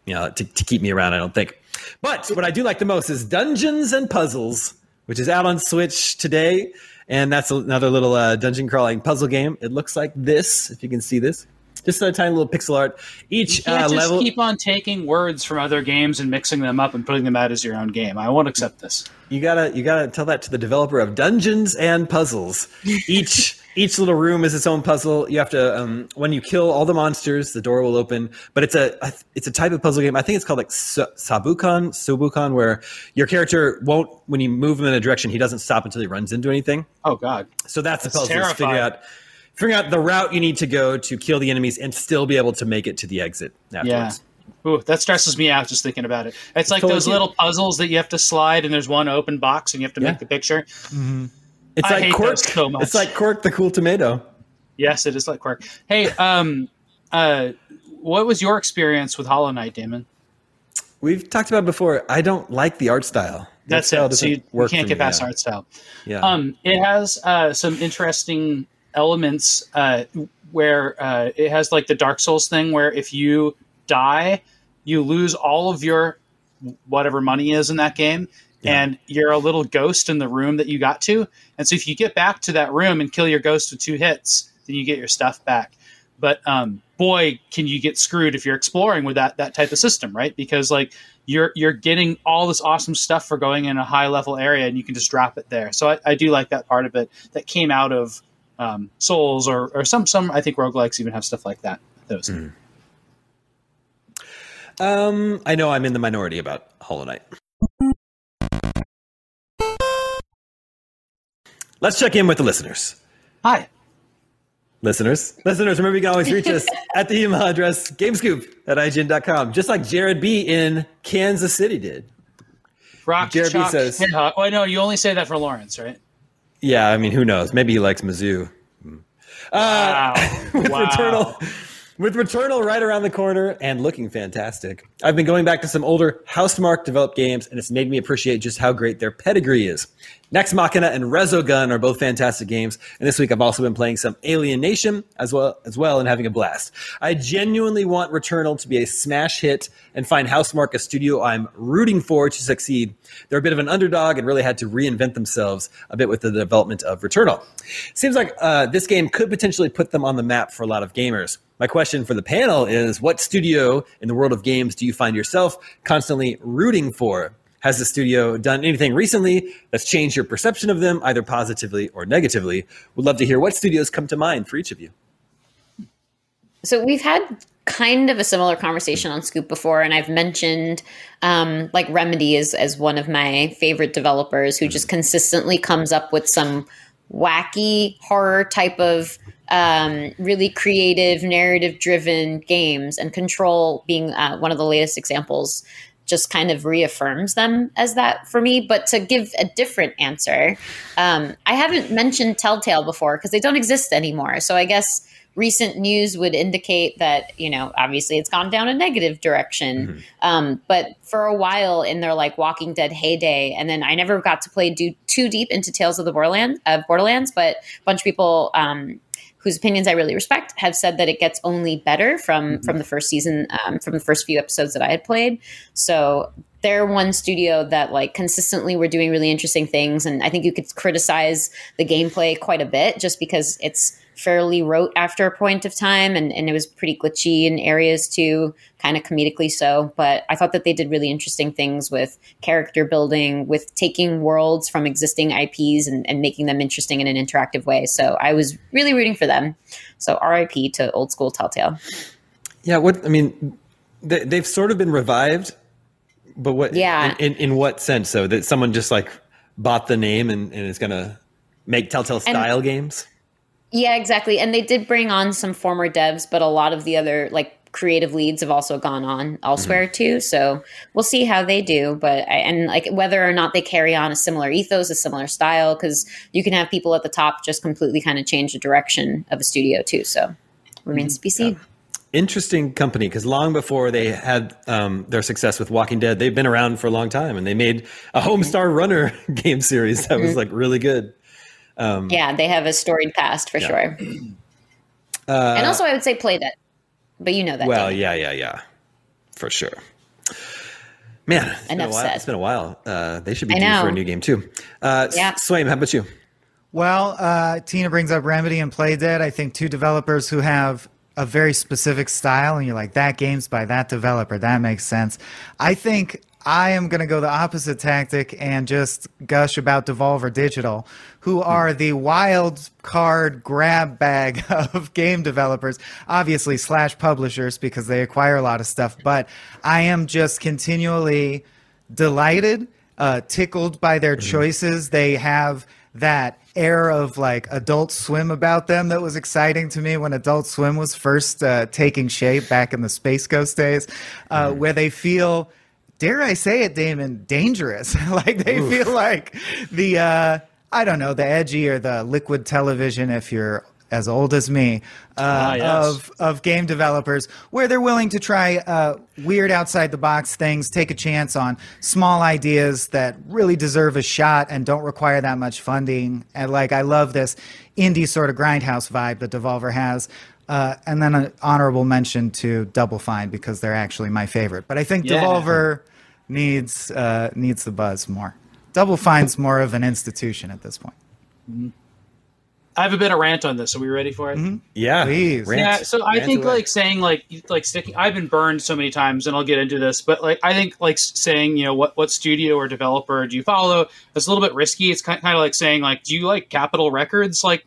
you know, to, to keep me around, I don't think. But what I do like the most is Dungeons and Puzzles, which is out on Switch today. And that's another little uh, dungeon crawling puzzle game. It looks like this, if you can see this. Just a tiny little pixel art. Each uh, just level. keep on taking words from other games and mixing them up and putting them out as your own game. I won't accept this. you gotta you gotta tell that to the developer of Dungeons and Puzzles. Each each little room is its own puzzle. You have to um, when you kill all the monsters, the door will open. But it's a, it's a type of puzzle game. I think it's called like Sa- Sabukan Subukan, where your character won't when you move him in a direction, he doesn't stop until he runs into anything. Oh God. So that's, the puzzle. Figure out figure out the route you need to go to kill the enemies and still be able to make it to the exit Yeah. Ooh, that stresses me out just thinking about it. It's like totally those little puzzles that you have to slide, and there's one open box, and you have to Yeah. make the picture. It's I like hate Cork. those so much. It's like Cork the cool tomato. Yes, it is like Quirk. Hey, um, uh, what was your experience with Hollow Knight, Damon? We've talked about it before. I don't like the art style. The That's art style it. So you, you can't get me, past yeah. art style. Yeah. Um, it has uh, some interesting elements uh, where uh, it has like the Dark Souls thing, where if you die, you lose all of your whatever money is in that game. Yeah. And you're a little ghost in the room that you got to. And so if you get back to that room and kill your ghost with two hits, then you get your stuff back. But um, boy, can you get screwed if you're exploring with that that type of system, right? Because like you're you're getting all this awesome stuff for going in a high level area, and you can just drop it there. So I, I do like that part of it that came out of um, Souls or or some some I think roguelikes even have stuff like that. Those. Mm. Um, I know I'm in the minority about Hollow Knight. Let's check in with the listeners. Hi. Listeners, listeners, remember you can always reach us at the email address gamescoop at IGN.com, just like Jared B in Kansas City did. Rock, Jared B says, Oh, I know. You only say that for Lawrence, right? Yeah, I mean, who knows? Maybe he likes Mizzou. Uh, wow. with wow. Returnal, with Returnal right around the corner and looking fantastic. I've been going back to some older Housemarque developed games, and it's made me appreciate just how great their pedigree is. Nex Machina and Resogun are both fantastic games, and this week I've also been playing some Alienation as well as well and having a blast. I genuinely want Returnal to be a smash hit and find Housemarque a studio I'm rooting for to succeed. They're a bit of an underdog and really had to reinvent themselves a bit with the development of Returnal. Seems like uh, this game could potentially put them on the map for a lot of gamers. My question for the panel is what studio in the world of games do you find yourself constantly rooting for? Has the studio done anything recently that's changed your perception of them, either positively or negatively? Would love to hear what studios come to mind for each of you. So we've had kind of a similar conversation on Scoop before, and I've mentioned um, like Remedy is as one of my favorite developers who just consistently comes up with some wacky horror type of um, really creative narrative driven games and control being uh, one of the latest examples just kind of reaffirms them as that for me. But to give a different answer, um, I haven't mentioned Telltale before because they don't exist anymore. So I guess recent news would indicate that you know obviously it's gone down a negative direction mm-hmm. um, but for a while in their like walking dead heyday and then i never got to play do too deep into tales of the borderlands of borderlands but a bunch of people um, whose opinions I really respect, have said that it gets only better from mm-hmm. from the first season, um, from the first few episodes that I had played. So they're one studio that like consistently were doing really interesting things, and I think you could criticize the gameplay quite a bit just because it's fairly rote after a point of time and, and it was pretty glitchy in areas too kind of comedically so. But i thought that they did really interesting things with character building with taking worlds from existing ips and, and making them interesting in an interactive way. So i was really rooting for them. So rip to old school telltale. Yeah what i mean they, they've sort of been revived but what yeah. in, in, in what sense so that someone just like bought the name and, and is gonna make telltale style and, games yeah, exactly. And they did bring on some former devs, but a lot of the other like creative leads have also gone on elsewhere mm-hmm. too. So we'll see how they do. But I, and like whether or not they carry on a similar ethos, a similar style, because you can have people at the top just completely kind of change the direction of a studio too. So remains to be seen. Yeah. Interesting company because long before they had um, their success with Walking Dead, they've been around for a long time and they made a Homestar Runner game series that was mm-hmm. like really good. Um, yeah, they have a storied past for yeah. sure. Uh, and also, I would say Playdead, but you know that. Well, yeah, yeah, yeah, for sure. Man, it's Enough been a while. Said. It's been a while. Uh, they should be due for a new game too. Uh, yeah. Swaim, how about you? Well, uh, Tina brings up Remedy and Play Playdead. I think two developers who have a very specific style, and you're like, that game's by that developer. That makes sense. I think I am going to go the opposite tactic and just gush about Devolver Digital, who are the wild card grab bag of game developers, obviously slash publishers because they acquire a lot of stuff. But I am just continually delighted, uh, tickled by their mm-hmm. choices. They have that air of like Adult Swim about them that was exciting to me when Adult Swim was first uh, taking shape back in the Space Ghost days, uh, mm-hmm. where they feel dare I say it, Damon, dangerous. like they Oof. feel like the uh, I don't know, the edgy or the liquid television if you're as old as me uh, ah, yes. of of game developers where they're willing to try uh, weird outside the box things, take a chance on small ideas that really deserve a shot and don't require that much funding. And like I love this indie sort of grindhouse vibe that Devolver has. Uh, and then an honorable mention to Double Fine because they're actually my favorite. But I think yeah. Devolver needs uh, needs the buzz more. Double Fine's more of an institution at this point. I have a bit of rant on this. Are we ready for it? Mm-hmm. Yeah, Please. rant- yeah, so I rant think away. like saying like like sticking. I've been burned so many times, and I'll get into this. But like I think like saying you know what what studio or developer do you follow? It's a little bit risky. It's kind kind of like saying like do you like Capitol Records? Like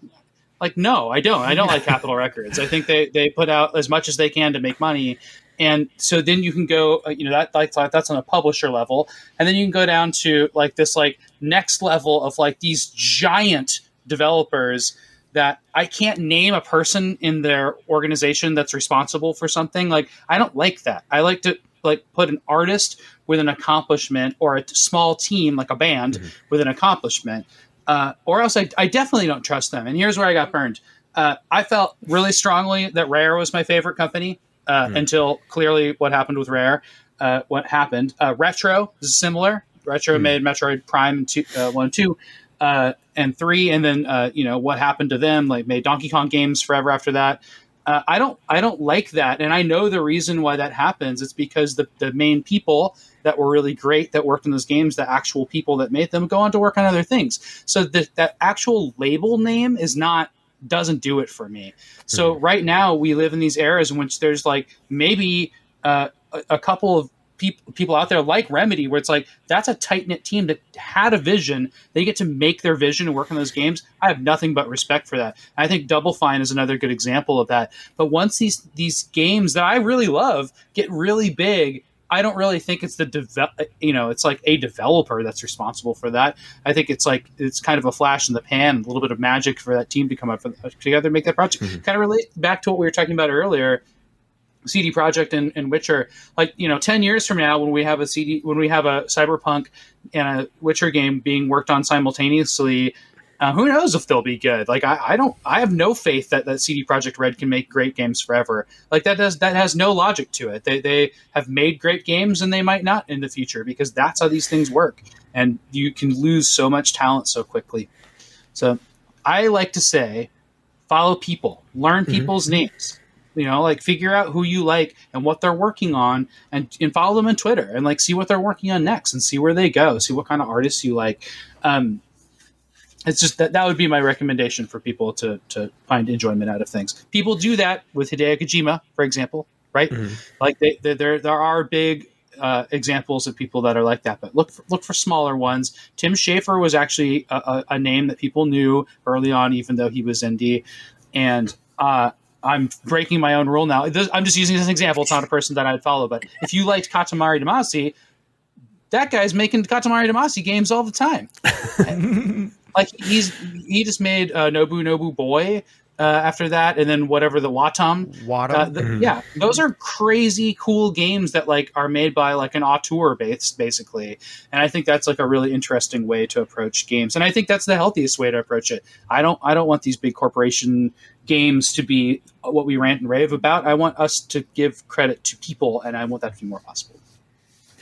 like no, I don't. I don't like Capitol Records. I think they they put out as much as they can to make money. And so then you can go, uh, you know, that like that's on a publisher level, and then you can go down to like this like next level of like these giant developers that I can't name a person in their organization that's responsible for something. Like I don't like that. I like to like put an artist with an accomplishment or a small team like a band with an accomplishment. Uh, or else I, I definitely don't trust them. And here's where I got burned. Uh, I felt really strongly that Rare was my favorite company uh, until clearly what happened with Rare. Uh, what happened? Uh, Retro is similar. Retro made Metroid Prime two, uh, one, and two, uh, and three, and then uh, you know what happened to them. Like made Donkey Kong games forever after that. Uh, I don't I don't like that, and I know the reason why that happens. It's because the the main people that were really great that worked in those games, the actual people that made them, go on to work on other things. So the, that actual label name is not doesn't do it for me. So right now we live in these eras in which there's like maybe uh, a, a couple of people people out there like Remedy, where it's like that's a tight knit team that had a vision. They get to make their vision and work on those games. I have nothing but respect for that. I think Double Fine is another good example of that. But once these these games that I really love get really big. I don't really think it's the devel- you know it's like a developer that's responsible for that. I think it's like it's kind of a flash in the pan, a little bit of magic for that team to come up uh, together and make that project. Mm-hmm. Kind of relate back to what we were talking about earlier. CD Projekt and, and Witcher, like you know, ten years from now, when we have a CD, when we have a Cyberpunk and a Witcher game being worked on simultaneously, uh, who knows if they'll be good? Like I, I don't, I have no faith that that CD Projekt Red can make great games forever. Like that does that has no logic to it. They they have made great games and they might not in the future because that's how these things work, and you can lose so much talent so quickly. So I like to say, follow people, learn people's names you know like figure out who you like and what they're working on and, and follow them on twitter and like see what they're working on next and see where they go see what kind of artists you like um, it's just that that would be my recommendation for people to to find enjoyment out of things people do that with hideo kojima for example right like they, they, there there are big uh, examples of people that are like that, but look for, look for smaller ones. Tim Schafer was actually a, a, a name that people knew early on, even though he was indie. And uh, I'm breaking my own rule now. This- I'm just using this as an example. It's not a person that I'd follow, but if you liked Katamari Damacy, that guy's making Katamari Damacy games all the time. like he's he just made uh, Noby Noby Boy uh, after that, and then whatever the Wattam. Waddle. Uh, th- Yeah, those are crazy cool games that like are made by like an auteur base basically, and I think that's like a really interesting way to approach games, and I think that's the healthiest way to approach it. I don't I don't want these big corporation games to be what we rant and rave about. I want us to give credit to people, and I want that to be more possible.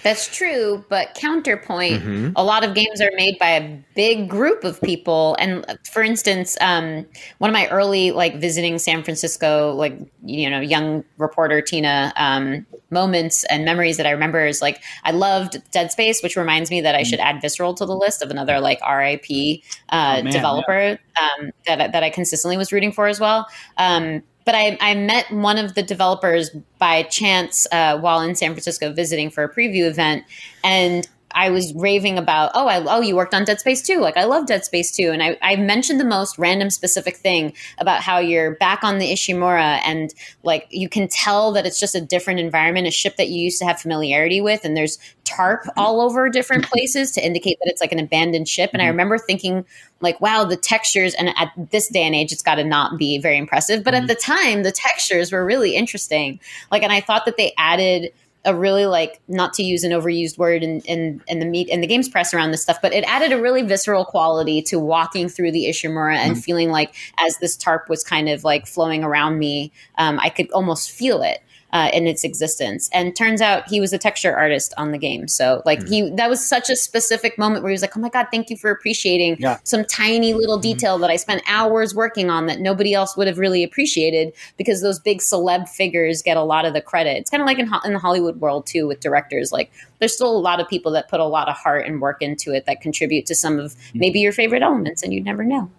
That's true, but counterpoint, Mhm. a lot of games are made by a big group of people. And uh, for instance, um, one of my early like visiting San Francisco, like you know, young reporter Tina um, moments and memories that I remember is like I loved Dead Space, which reminds me that I should add Visceral to the list of another like RIP uh, Oh, man, developer um, that that I consistently was rooting for as well. Um, but I, I met one of the developers by chance uh, while in San Francisco visiting for a preview event, and I was raving about, oh, I, oh, you worked on Dead Space 2. Like, I love Dead Space 2. And I, I mentioned the most random specific thing about how you're back on the Ishimura and, like, you can tell that it's just a different environment, a ship that you used to have familiarity with. And there's tarp mm-hmm. all over different places to indicate that it's like an abandoned ship. And I mm-hmm. remember thinking, like, wow, the textures, and at this day and age, it's got to not be very impressive. But at mm-hmm. the time, the textures were really interesting. Like, and I thought that they added a really like not to use an overused word in in, in the meat in the games press around this stuff, but it added a really visceral quality to walking through the Ishimura and feeling like as this tarp was kind of like flowing around me, um, I could almost feel it. Uh, in its existence. And turns out he was a texture artist on the game. So like hmm. he that was such a specific moment where he was like, "Oh my god, thank you for appreciating Yeah. some tiny little hmm. detail that I spent hours working on that nobody else would have really appreciated because those big celeb figures get a lot of the credit. It's kind of like in, Ho- in the Hollywood world too with directors. Like there's still a lot of people that put a lot of heart and work into it that contribute to some of hmm. maybe your favorite elements, and you'd never know.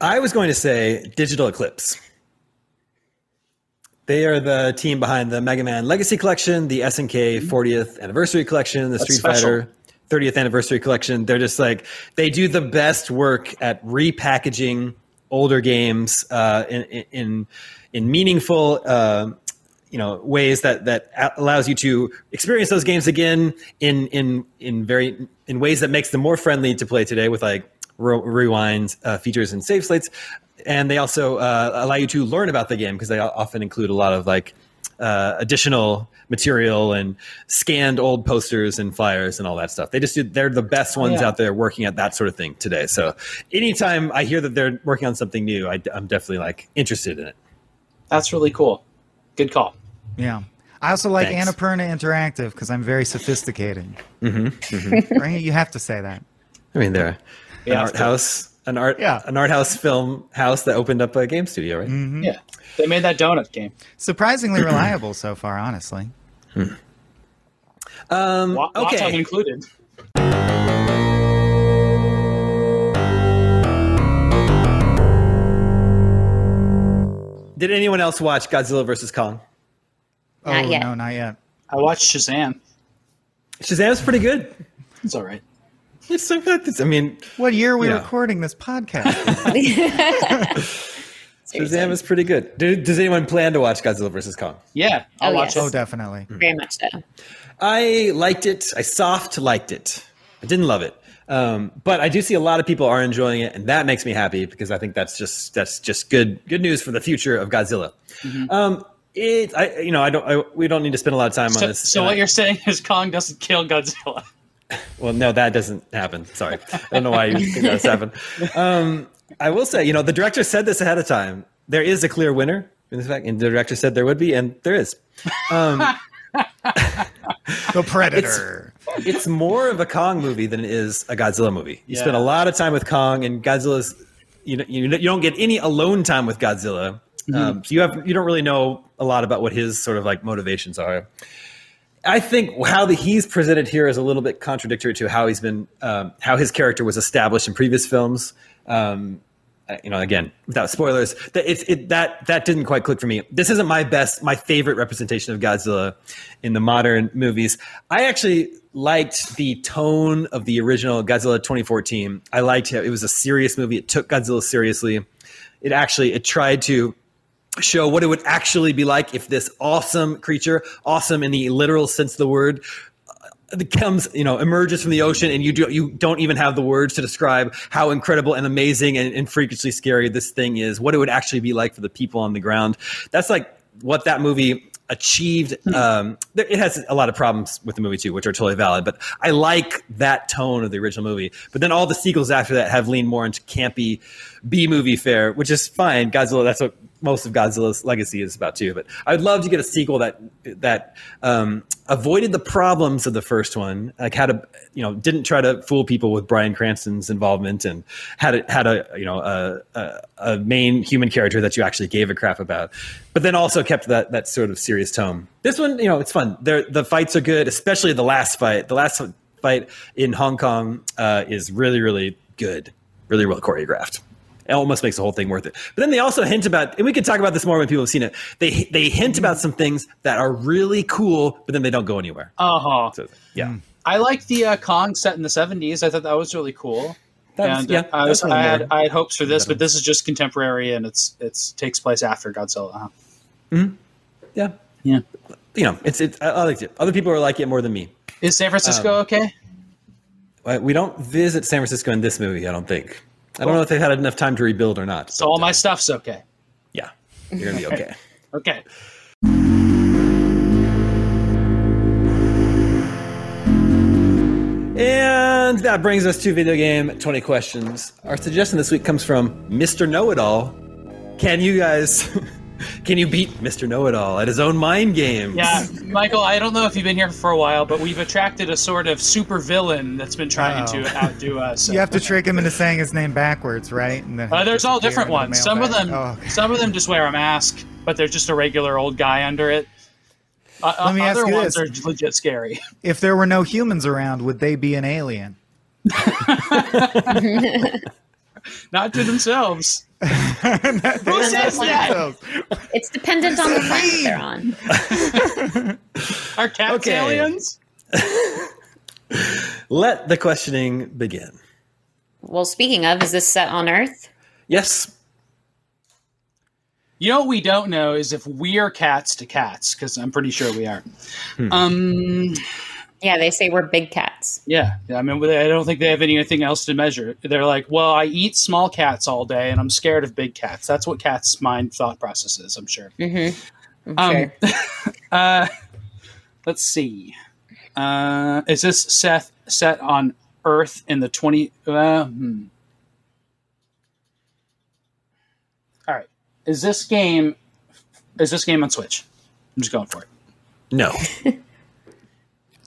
I was going to say Digital Eclipse. They are the team behind the Mega Man Legacy Collection, the SNK 40th Anniversary Collection, the Street special. Fighter 30th Anniversary Collection. They're just like they do the best work at repackaging older games uh, in, in in meaningful. Uh, you know ways that that allows you to experience those games again in in in very in ways that makes them more friendly to play today with like re- rewind uh, features and save states and they also uh, allow you to learn about the game because they often include a lot of like uh, additional material and scanned old posters and flyers and all that stuff. They just do, they're the best ones yeah. out there working at that sort of thing today. So anytime I hear that they're working on something new, I, am definitely like interested in it. That's really cool. Good call. Yeah. I also like Thanks. Annapurna Interactive because I'm very sophisticated. Mm-hmm, Right? You have to say that. I mean, they're an art of course. house, an art, Yeah. an art house film house that opened up a game studio, right? Yeah, they made that donut game. Surprisingly reliable so far, honestly. Um, Wa- Watch okay. included. Did anyone else watch Godzilla versus Kong? Not oh, yet. no, not yet. I watched Shazam. Shazam's pretty good. It's all right. It's so good. It's- I mean, What year are we Yeah. recording this podcast? Shazam is pretty good. Do, does anyone plan to watch Godzilla versus Kong? Yeah, I'll Oh, watch yes. oh, definitely. Very much so. I liked it. I soft liked it. I didn't love it. Um, but I do see a lot of people are enjoying it, and that makes me happy because I think that's just that's just good good news for the future of Godzilla. Um, it, I, you know, I don't. I, we don't need to spend a lot of time on this. so And what I- you're saying is Kong doesn't kill Godzilla. Well, no, that doesn't happen. Sorry, I don't know why you think that's happened. Um, I will say, you know, the director said this ahead of time. There is a clear winner in this fact, and the director said there would be, and there is. The Predator. it's more of a Kong movie than it is a Godzilla movie. You Yeah. spend a lot of time with Kong, and Godzilla's you know, you you don't get any alone time with Godzilla. Um, so you have you don't really know a lot about what his sort of like motivations are. I think how the, he's presented here is a little bit contradictory to how he's been um, how his character was established in previous films. Um, you know, again, without spoilers, that it that that didn't quite click for me. This isn't my best, my favorite representation of Godzilla in the modern movies. I actually liked the tone of the original Godzilla 2014. I liked it. It was a serious movie. It took Godzilla seriously. It actually it tried to show what it would actually be like if this awesome creature, awesome in the literal sense of the word, uh, comes, you know, emerges from the ocean, and you do you don't even have the words to describe how incredible and amazing and, and freakishly scary this thing is. What it would actually be like for the people on the ground. That's like what that movie achieved. Um, there- it has a lot of problems with the movie too, which are totally valid. But I like that tone of the original movie. But then all the sequels after that have leaned more into campy B movie fare, which is fine. Godzilla. That's what most of Godzilla's legacy is about too. But I'd love to get a sequel that that um, avoided the problems of the first one, like had a you know didn't try to fool people with Bryan Cranston's involvement and had a, had a you know a, a, a main human character that you actually gave a crap about, but then also kept that that sort of serious tone. This one, you know, it's fun. There, the fights are good, especially the last fight. The last fight in Hong Kong uh, is really really good, really well choreographed. It almost makes the whole thing worth it. But then they also hint about, and we could talk about this more when people have seen it. They they hint about some things that are really cool, but then they don't go anywhere. Uh huh. So, yeah, I like the uh, Kong set in the '70s. I thought that was really cool. That was- and yeah, uh, I, was, that's I had I had hopes for this, better but this is just contemporary and it's it's takes place after Godzilla. Huh? yeah, Yeah. you know, it's it's. I, I liked it. Other people are like it more than me. Is San Francisco Um, okay? We don't visit San Francisco in this movie. I don't think. I don't know if they've had enough time to rebuild or not. So but, all my uh, stuff's okay. yeah, you're gonna be okay. Okay. And that brings us to video game 20 questions. Our suggestion this week comes from Mr. Know It All. Can you guys Can you beat Mr. Know It All at his own mind games? Yeah, Michael, I don't know if you've been here for a while, but we've attracted a sort of super villain that's been trying Uh-oh. to outdo us. You have to trick him into saying his name backwards, right? And then Uh, there's all different ones. Some of them, Oh, okay. some of them just wear a mask, but they're just a regular old guy under it. Uh, Let me ask other you ones this. are legit scary. If there were no humans around, would they be an alien? Not to themselves. Who says that? It's dependent on the planet they're on. Are cats Okay. aliens? Let the questioning begin. Well, speaking of, is this set on Earth? Yes. You know what we don't know is if we are cats to cats, because I'm pretty sure we are. Hmm. Um, Yeah, they say we're big cats. yeah, I mean, I don't think they have anything else to measure. They're like, well, I eat small cats all day, and I'm scared of big cats. That's what cats' mind thought process is. I'm sure. Mm-hmm. I'm Um, sure. Uh, let's see. Uh, is this Seth set on Earth in the twenty? Uh, hmm. All right. Is this game? Is this game on Switch? I'm just going for it. No.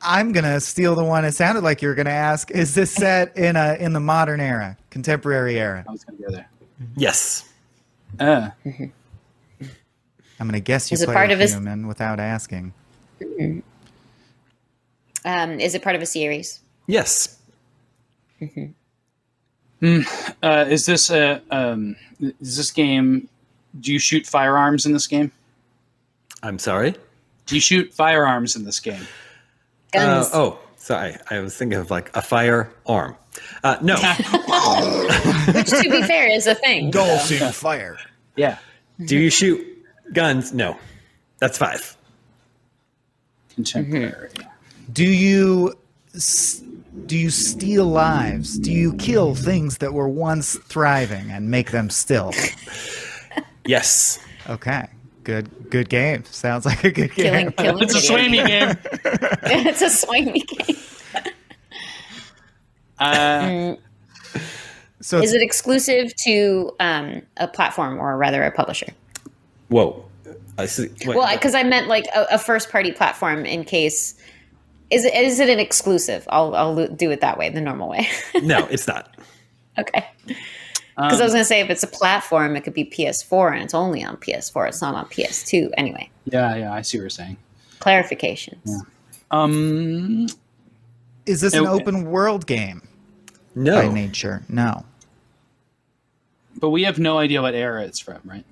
I'm gonna steal the one. It sounded like you were gonna ask: Is this set in a in the modern era, contemporary era? I was going to go there. Yes. Uh, I'm gonna guess you Is it play part a of his- human without asking. Um, is it part of a series? Yes. uh, is this a? Um, is this game? Do you shoot firearms in this game? I'm sorry. Do you shoot firearms in this game? Guns. Uh, oh, sorry. I was thinking of like a firearm. Uh, no. Which, to be fair, is a thing. Dolphin fire. Yeah. Do you shoot guns? No. That's five. Contemporary. Do you s- do you steal lives? Do you kill things that were once thriving and make them still? Yes. Okay, good good game. Sounds like a good Killing, game. killing. It's a video swamey game. it's a swingy game. Uh, So Is it exclusive to um, a platform or rather a publisher? Whoa. I see. Wait, Well, because I meant like a, a first-party platform. In case, is it is it an exclusive? I'll I'll do it that way, the normal way. no, it's not. okay. Because I was going to say, if it's a platform, it could be PS4, and it's only on PS4. It's not on PS2. Anyway, yeah, yeah, I see what you're saying. clarifications. Um, is this an open world game No. by nature? No. but we have no idea what era it's from, right?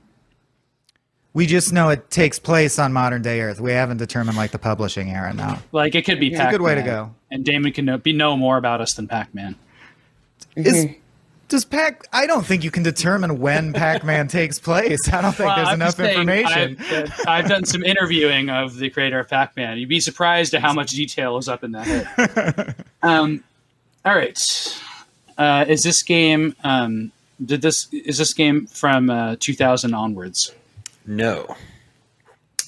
We just know it takes place on modern day Earth. We haven't determined like the publishing era. now. Like it could be It's a Pac-Man. good way to go. And Damon can know, be know more about us than Pac-Man. Is does Pac? I don't think you can determine when Pac-Man takes place. I don't think Well, there's I'm enough saying, information. I've, uh, I've done some interviewing of the creator of Pac-Man. You'd be surprised at how much detail is up in that um, all right. Uh, is this game? Um, did this? Is this game from uh, 2000 onwards? No.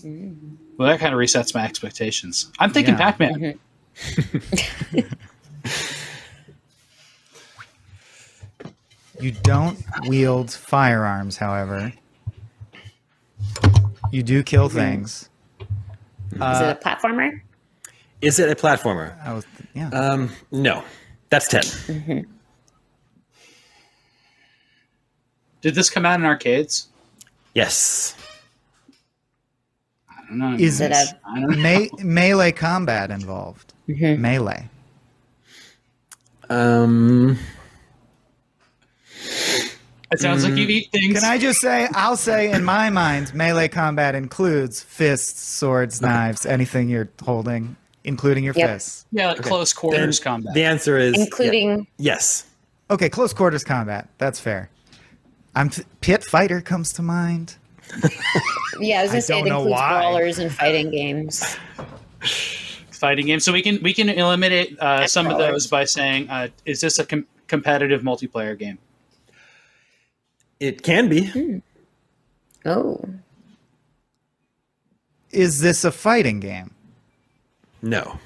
Well, that kind of resets my expectations. I'm thinking Yeah. Pac-Man. You don't wield firearms, however. You do kill things. Is Uh, it a platformer? Is it a platformer? I was, yeah. Um, no. That's 10. Did this come out in arcades? Yes. I don't know. Is it a- I don't. Me- melee combat involved? Mm-hmm. Melee. Um, It sounds like you eat things. Can I just say, I'll say in my mind, melee combat includes fists, swords, knives, anything you're holding, including your Yep. fists. Yeah, like close then quarters combat. the answer is Including- yeah. yes. Okay, close quarters combat. That's fair. I'm th- pit fighter comes to mind. Yeah, I was I going to say it includes why. brawlers and fighting games. fighting game. So we can we can eliminate uh, some of those by saying, uh, is this a com- competitive multiplayer game? It can be. Oh, Is this a fighting game? No.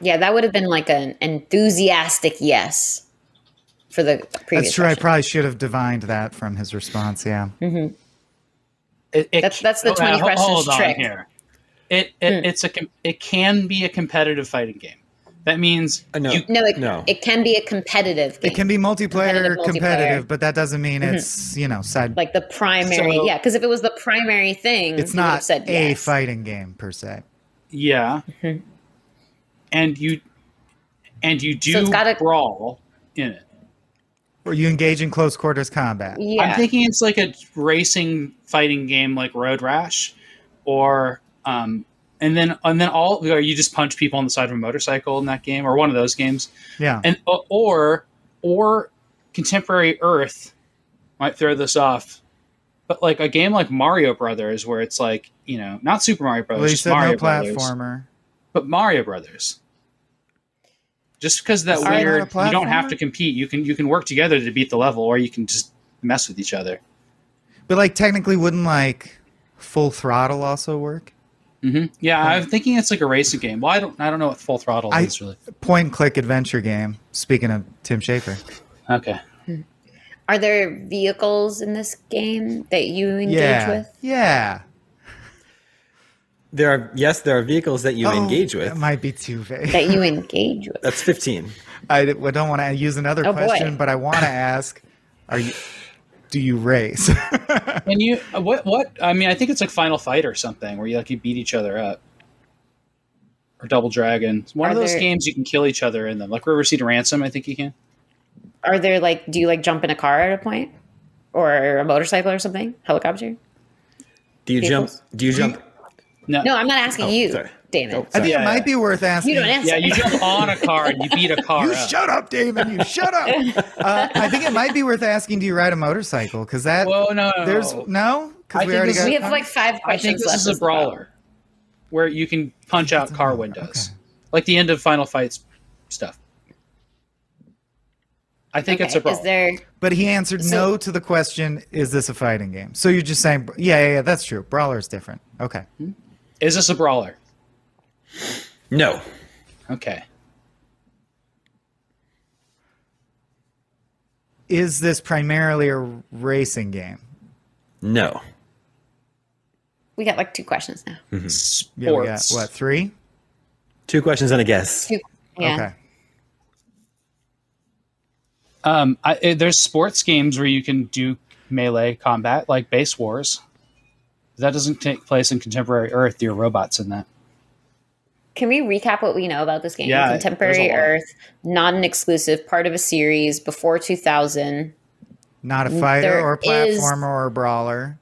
yeah, that would have been like an enthusiastic yes for the previous. That's true. I probably should have divined that from his response. Yeah. It, it- That's- that's the 20 uh, hold questions on trick. Here. It, it it's a it can be a competitive fighting game. That means Uh, no. you, No, it, No. it can be a competitive game. It can be multiplayer, Competitive competitive, but that doesn't mean it's you know side. like the primary. So- yeah, because if it was the primary thing, it's you would have not said a yes. fighting game per se. yeah, Mm-hmm. and you and you do So gotta- brawl in it. Or you engage in close quarters combat. Yeah, I'm thinking it's like a racing fighting game like Road Rash, or um, and then and then all or you just punch people on the side of a motorcycle in that game, or one of those games, Yeah. and uh, or or contemporary Earth might throw this off, but like a game like Mario Brothers, where it's like you know not Super Mario Brothers, well, you just said Mario no Brothers, platformer. but Mario Brothers. Just because that Is weird, you don't have to compete. You can you can work together to beat the level, or you can just mess with each other. But like technically, wouldn't like full throttle also work? Hmm Yeah, I'm thinking it's like a racing game. Well, I don't I don't know what full throttle I- is really. Point and click adventure game. Speaking of Tim Schafer. Okay. Are there vehicles in this game that you engage Yeah. with? Yeah. There are yes, there are vehicles that you Oh, engage with. That might be too vague. That you engage with? That's fifteen. I don't want to use another Oh, boy. question, but I want to ask: Are you? Do you race? And you uh, what what I mean, I think it's like Final Fight or something where you like you beat each other up. Or Double Dragon. It's one Are of those there- games you can kill each other in them. Like River City Ransom, I think you can. Are there like, do you like jump in a car at a point, or a motorcycle or something, helicopter? Do you Vehicles? jump? Do you jump? No. No, I'm not asking Oh, you. sorry. Damn it! Oh, I think Yeah, it might be worth asking. you don't answer. Yeah, you jump on a car and you beat a car You up. shut up, Damon. You shut up. Uh, I think it might be worth asking. Do you ride a motorcycle? Because that Whoa, no, no, there's no. no. I Because we think already this got. we have like five I questions think this left. is a as well. brawler where you can punch out car windows, Okay. like the end of Final Fights stuff. I think it's a Okay, brawler. Is there? but he answered So- no to the question: Is this a fighting game? So you're just saying, yeah, yeah, yeah that's true. Brawler is different. Okay. Is this a brawler? No. Okay. Is this primarily a racing game? No. We got like two questions now. Sports. Yeah, we got what three? Two questions and a guess. Two. Yeah. Okay. Um, I, eh, there's sports games where you can do melee combat, like Base Wars. That doesn't take place in contemporary Earth. You're robots in that. Can we recap what we know about this game? Yeah, Contemporary there's a lot. Earth, not an exclusive, part of a series before 2000, Not a fighter There or a is- platformer or a brawler.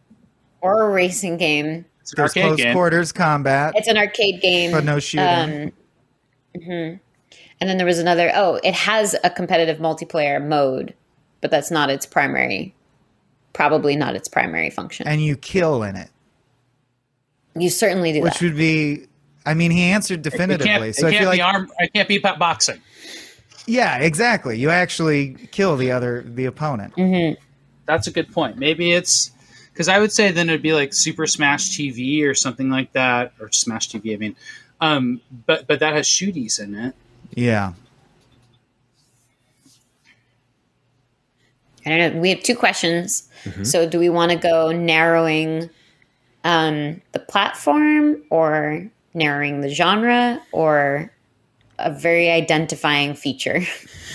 or a racing game. It's an There's close game. quarters combat, It's an arcade game, but no shooting. Um, mhm. And then there was another. Oh, it has a competitive multiplayer mode, but that's not its primary. Probably not its primary function. and you kill in it, you certainly do which that. would be. I mean, he answered It definitively. can't, it so I can't feel be like, arm. It can't be boxing. yeah, exactly. You actually kill the other the opponent. Mm-hmm. That's a good point. Maybe it's because I would say then it'd be like Super Smash TV or something like that, or Smash TV. I mean, um, but but that has shooties in it. Yeah. I don't know. We have two questions. Mm-hmm. So, do we want to go narrowing um, the platform or narrowing the genre or a very identifying feature?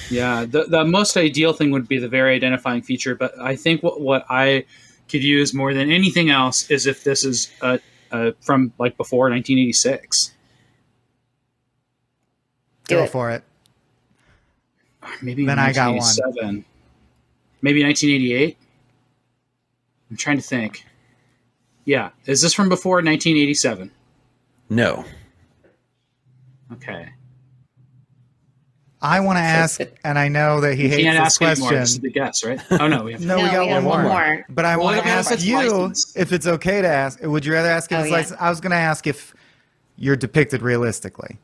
Yeah, the the most ideal thing would be the very identifying feature. But I think what what I could use more than anything else is if this is uh, uh, from like before 1986, Do Go it. for it. Or maybe Then I got one. maybe 1988. I'm trying to think. Yeah, is this from before 1987? No. Okay. I want to ask, and I know that he You hates can't this ask anymore. This is question. the guess, right? Oh no, we have No, we got we have one one more. more. But I Well, want to ask you licensed? if it's okay to ask. Would you rather ask if Oh, it's yeah. I was going to ask if you're depicted realistically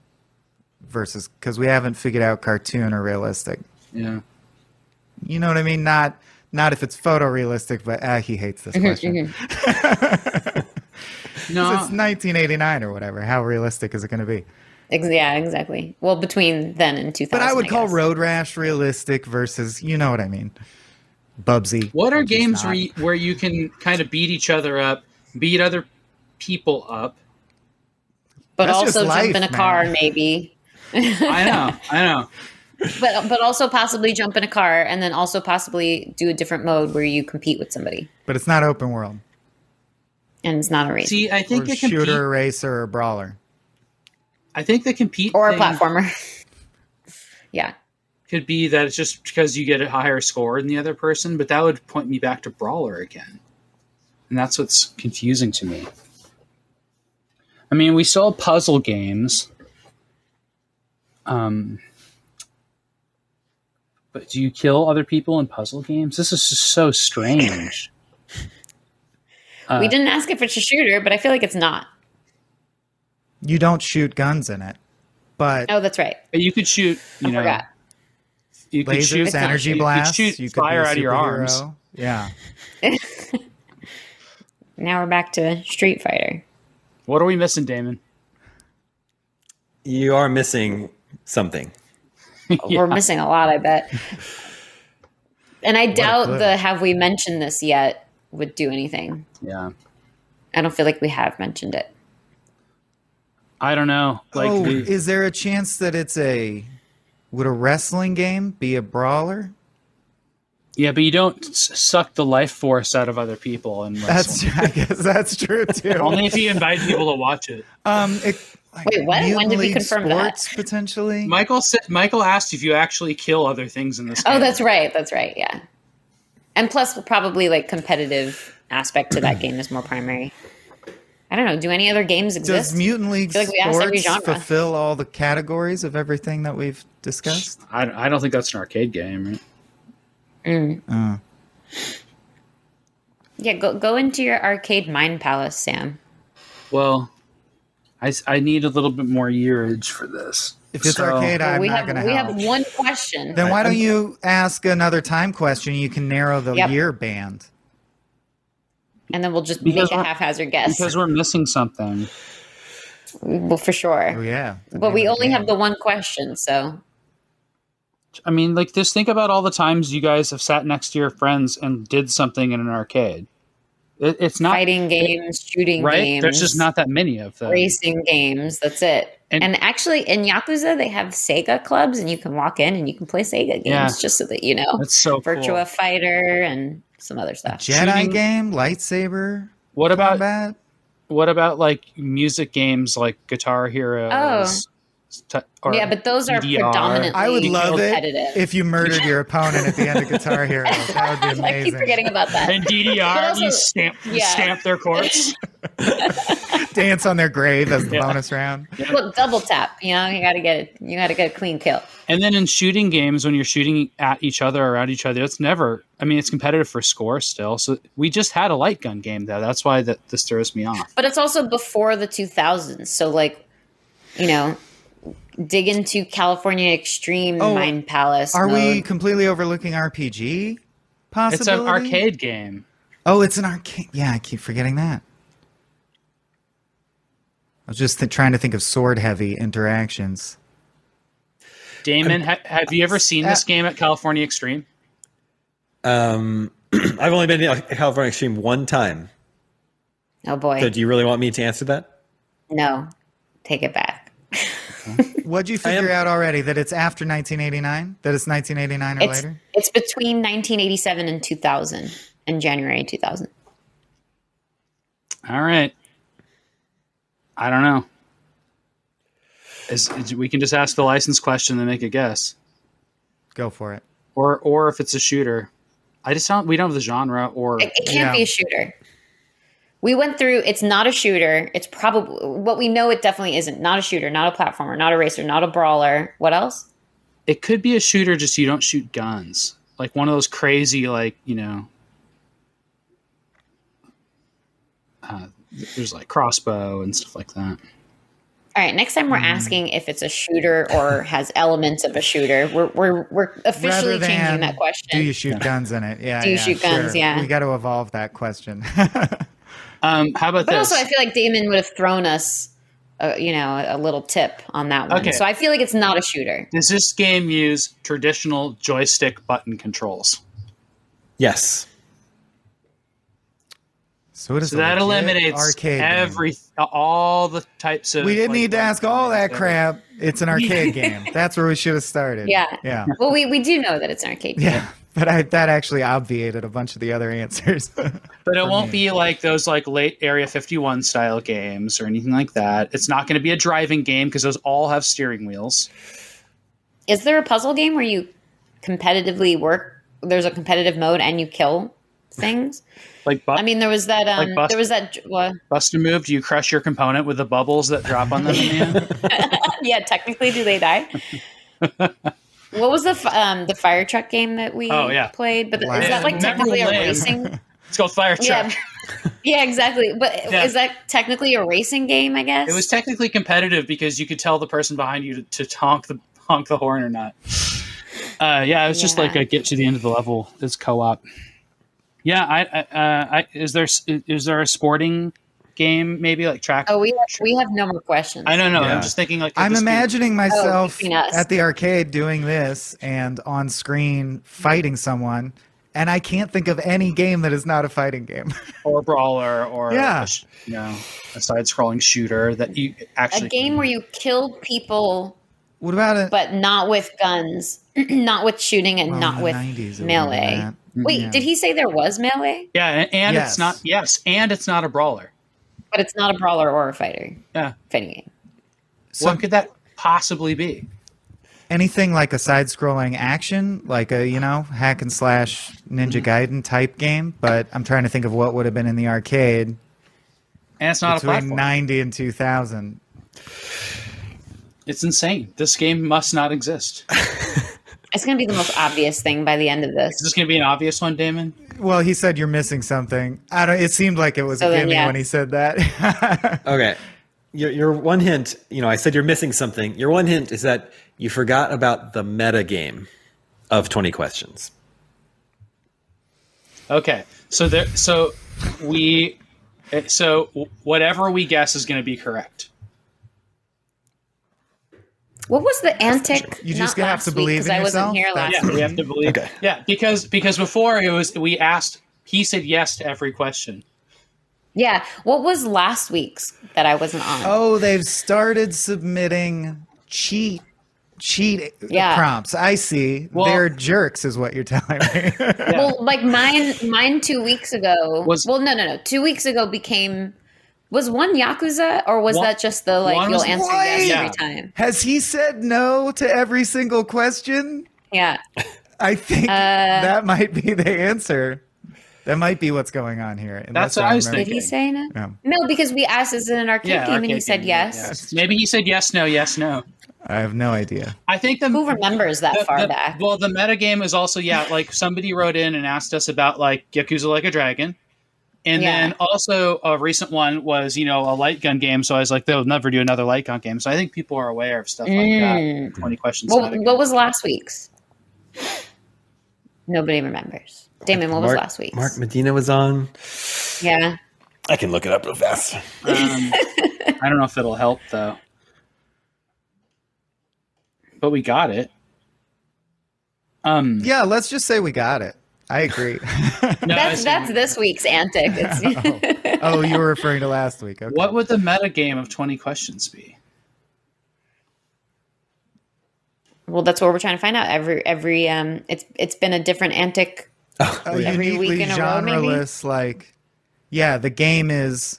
versus because we haven't figured out cartoon or realistic. yeah. You know what I mean? Not not if it's photorealistic, but ah, he hates this question. No, It's 1989 or whatever. How realistic is it going to be? Yeah, exactly. Well, between then and 2000. But I would call. Road Rash realistic versus, you know what I mean? Bubsy. What are games not. where you, where you can kind of beat each other up beat other people up. But That's just also life, jump in a man. car, maybe. I know, I know. But but also possibly jump in a car and then also possibly do a different mode where you compete with somebody But it's not open world. And it's not a race See, I Or think the compete, shooter, racer, or brawler. I think the compete or a platformer. yeah. could be that it's just because you get a higher score than the other person, but that would point me back to brawler again, and that's what's confusing to me. I mean, we saw puzzle games. Um, but do you kill other people in puzzle games? This is just so strange. Uh, we didn't ask if it's a shooter, but I feel like it's not. You don't shoot guns in it, but Oh, that's right. But you could shoot, you I know, forgot. you could shoot, lasers, energy you could blasts. shoot you could fire out of your arms. Yeah. Now we're back to Street Fighter. What are we missing, Damon? You are missing something. We're missing a lot, I bet. And I doubt the have we mentioned this yet would do anything. Yeah, I don't feel like we have mentioned it. I don't know. Like, oh, the- is there a chance that it's a would a wrestling game be a brawler? Yeah, but you don't suck the life force out of other people and That's I guess that's true too. only if you invite people to watch it. um, it, like Wait, what? When did we League confirm that? Sports, Potentially. Michael said, Michael asked if you actually kill other things in this. Oh, game. that's right. That's right. Yeah. And plus, probably like competitive aspect to that game is more primary. I don't know. Do any other games exist? Does? Mutant League like we asked every Sports fulfill all the categories of everything that we've discussed? I, I don't think that's an arcade game, right? Mm. Uh, Yeah, go go into your arcade mind palace, Sam. Well, I, s- I need a little bit more yearage for this. If it's So- arcade, I'm we not have going to we help. have one question. Then why don't you ask another time question? You can narrow the Yep. year band. and then we'll just Because make a haphazard guess. Because we're missing something. well, for Oh sure. yeah, But we only have the one question, so I mean, like, just think about all the times you guys have sat next to your friends and did something in an arcade. It, it's not fighting games, shooting right. games, There's just not that many of them. racing games. That's it. And- And, actually, in Yakuza, they have Sega clubs, and you can walk in and you can play Sega games, Yeah. just so that you know That's so Virtua cool. Fighter and some other stuff. Jedi shooting- game, lightsaber What about combat. what about like music games like Guitar Hero? Oh. Yeah, but those are DDR? predominantly I would love it if you murdered your opponent at the end of Guitar Hero. That would be amazing. I keep forgetting about that. And DDR, also- you stamp yeah. stamp their corpse. Dance on their grave as the Yeah. bonus round. Look, double tap. You know, you got to get it. You got to get a clean kill. And then in shooting games, when you're shooting at each other or around each other, it's never. I mean, it's competitive for score still. So we just had a light gun game though. That's why that this throws me off. But it's also before the 2000s, so like, you know, dig into California Extreme Oh, Mind Palace. Are we completely overlooking RPG? Possibility? It's an arcade game. Oh, it's an arcade. Yeah, I keep forgetting that. I was just th- trying to think of sword heavy interactions. Damon, ha- have you ever seen this uh, game at California Extreme? Um, I've only been to California Extreme one time. Oh boy, So do you really want me to answer that? no, take it back. What'd you I am- figure out already? That it's after 1989? That it's 1989 or It's later? it's between 1987 and 2000, and January 2000. All right. I don't know. Is, is- we can just ask the license question and make a guess, Go for it. or or if it's a shooter. I just don't. We don't have the genre, or It, it can't Yeah. be a shooter. We went through. It's not a shooter. It's probably what we know. It definitely isn't. Not a shooter. Not a platformer. Not a racer. Not a brawler. What else? it could be a shooter. Just you don't shoot guns, like one of those crazy, like you know. Uh, there's like crossbow and stuff like that. All right. Next time we're Hmm. asking if it's a shooter or has elements of a shooter, we're we're we're officially Rather changing that question. Do you shoot guns in it? Yeah. Do you yeah, shoot guns? sure. Yeah. We got to evolve that question. Um, how about but this? also, I feel like Damon would have thrown us, uh, you know, a little tip on that one. Okay. So I feel like it's not a shooter. Does this game use traditional joystick button controls? Yes. So it is So that eliminates arcade. game. every all the types of. We didn't like, need to ask all that games. crap. It's an arcade game. That's where we should have started. Yeah. Yeah. Well, we, we do know that it's an arcade game. Yeah. But I, that actually obviated a bunch of the other answers. But it won't be like those like late Area 51 style games or anything like that. It's not going to be a driving game because those all have steering wheels. Is there a puzzle game where you competitively work? There's a competitive mode and you kill things. Like bu- I mean, there was that. Um, Like bust- there was that. Well, bust a move. Do you crush your component with the bubbles that drop on them? in yeah. Technically, do they die? What was the f- um, the fire truck game that we Oh, yeah. played? But is that like Remember technically a Lamb. racing? It's called Fire Truck. yeah. Yeah, exactly. But Yeah. is that technically a racing game? I guess It was technically competitive because you could tell the person behind you to, to honk the honk the horn or not. Uh, yeah, it was just like a get to the end of the level. It's co-op. Yeah, I, I, uh, I is there is there a sporting game maybe like track? Oh, we we have no more questions. I don't know. Yeah. I'm just thinking like I'm this be- imagining oh, myself between us. at the arcade doing this and on screen fighting someone, and I can't think of any game that is not a fighting game. or a brawler or Yeah. a, sh- you know a side-scrolling shooter that you actually a game where you kill people, what about it? but not with guns, not with shooting, and oh, Well, not with 90s, melee. Wait, Yeah. did he say there was melee? yeah, and, and Yes. it's not yes, and it's not a brawler. But it's not a brawler or a fighter Yeah, fighting game. So what could that possibly be? anything like a side-scrolling action, like a you know hack and slash Ninja Gaiden type game. But I'm trying to think of what would have been in the arcade And it's not a between platform. '90 and 2000. It's insane. This game must not exist. It's going to be the most obvious thing by the end of this. Is this. this going to be an obvious one, Damon? Well, he said you're missing something. I don't. It seemed like it was So a then, gimme yeah. when he said that. Okay. Your, your one hint, you know, I said you're missing something. Your one hint is that you forgot about the meta game of 20 questions. Okay, so there, so we, eh, so whatever we guess is going to be correct. What was the antic? You just not have to believe week, believe 'cause in I wasn't yourself? here last Yeah, week. we have to believe. Okay. Yeah, because because before it was we asked, he said yes to every question. Yeah. What was last week's that I wasn't on? oh, they've started submitting cheat cheat Yeah. prompts. I see. Well- They're jerks, is what you're telling me. Well, like mine, mine two weeks ago. Was- well, no, no, no. Two weeks ago became. Was one Yakuza or was One- that just the like you'll answer What? yes Yeah. every time? Has he said no to every single question? Yeah. I think Uh, that might be the answer. That might be what's going on here. unless That's what I was remember- Did he say no? Yeah. No, because we asked is it an arcade Yeah, game and he arcade said game, yes. yeah. Maybe he said yes, no, yes, no. I have no idea. I think the Who remembers that the- far the- back? Well, the metagame is also yeah, like somebody wrote in and asked us about like Yakuza Like a Dragon. And Yeah. then also a recent one was, you know, a light gun game. So I was like, they'll never do another light gun game. So I think people are aware of stuff like Mm. that. Twenty questions. What, metagame. what was last week's? Nobody remembers. Damon, what was last week's? Mark Medina was on. Yeah. I can look it up real fast. Um, I don't know if it'll help though. But we got it. Um, Yeah, let's just say we got it. I agree. no, That's see- that's this week's antic. It's, oh, you were referring to last week. Okay. What would the meta game of twenty questions be? well, that's what we're trying to find out. Every every um, it's it's been a different antic. a every week in a row, maybe? genreless, like, yeah, the game is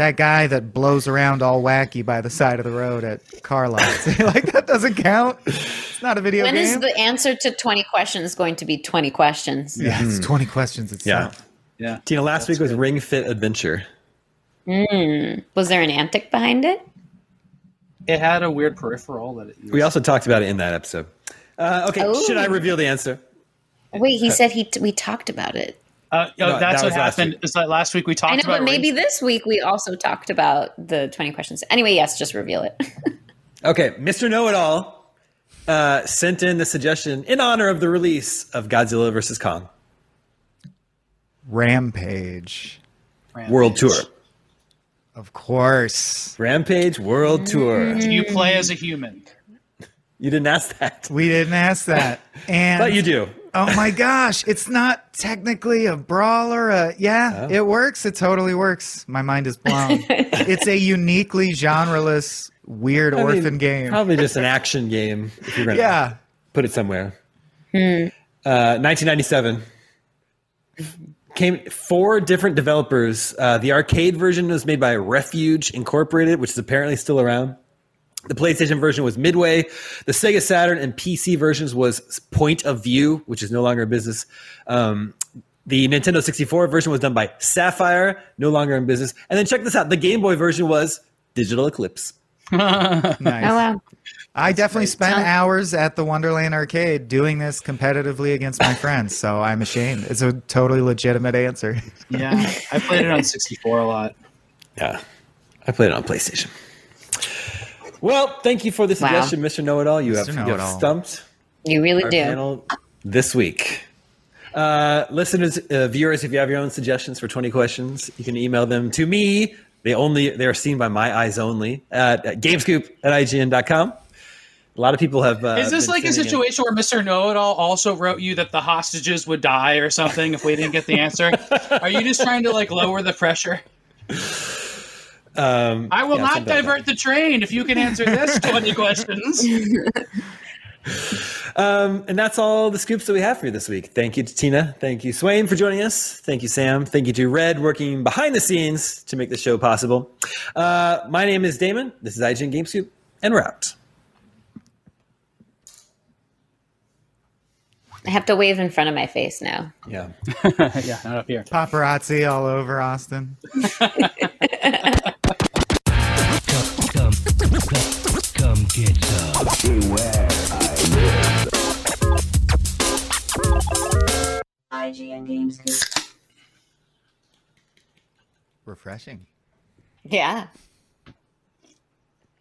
that guy that blows around all wacky by the side of the road at car lots. like that doesn't count. It's not a video When game. is the answer to twenty questions going to be twenty questions? yeah, it's twenty questions Yeah. itself. Yeah. Tina, last week was Ring Fit Adventure. Was there an antic behind it? It had a weird peripheral that it used. We also talked about it in that episode. Uh, okay, Oh. should I reveal the answer? Wait, he said he we talked about it. Uh, oh, No, that's that what was last happened. week. Is that last week we talked I know, about but maybe Ring- this week we also talked about the twenty questions. Anyway, yes, just reveal it. Okay, Mr. Know It All uh, sent in the suggestion in honor of the release of Godzilla vs. Kong Rampage, Rampage. World Tour. of course. Rampage World Tour. Do you play as a human? You didn't ask that, We didn't ask that, and but you do. Oh my gosh, it's not technically a brawler. Uh, yeah, Oh. it works. It totally works. My mind is blown. it's a uniquely genreless, weird I mean, orphan game. Probably just an action game if you're going to Yeah. put it somewhere. Uh, 1997 came four different developers. Uh, the arcade version was made by Refuge Incorporated, which is apparently still around. The PlayStation version was Midway. The Sega Saturn and PC versions was Point of View, which is no longer in business. Um, the Nintendo 64 version was done by Saffire, no longer in business. And then check this out: the Game Boy version was Digital Eclipse. Nice. Oh wow. I definitely spent Sounds- hours at the Wonderland arcade doing this competitively against my friends, so I'm ashamed. It's a totally legitimate answer. Yeah, I played it on 64 a lot. Yeah, I played it on PlayStation. Well, thank you for the Wow. suggestion, Mr. Know It All. You have, you have stumped You really our do. panel this week. Uh, listeners, uh, viewers, if you have your own suggestions for 20 questions, you can email them to me. They only they are seen by my eyes only at, at gamescoop at ign.com. A lot of people have. Uh, Is this like a sending in- situation where Mr. Know It All also wrote you that the hostages would die or something if we didn't get the answer? Are you just trying to like lower the pressure? Um, I will yeah, not divert the train if you can answer this 20 questions. Um, and that's all the scoops that we have for you this week. Thank you to Tina. Thank you, Swaim, for joining us. Thank you, Sam. Thank you to Red, working behind the scenes to make the show possible. Uh, my name is Damon. This is IGN Game Scoop, and we're out. I have to wave in front of my face now. Yeah. yeah, not up here. Paparazzi all over Austin. IGN Game Scoop. Refreshing. Yeah.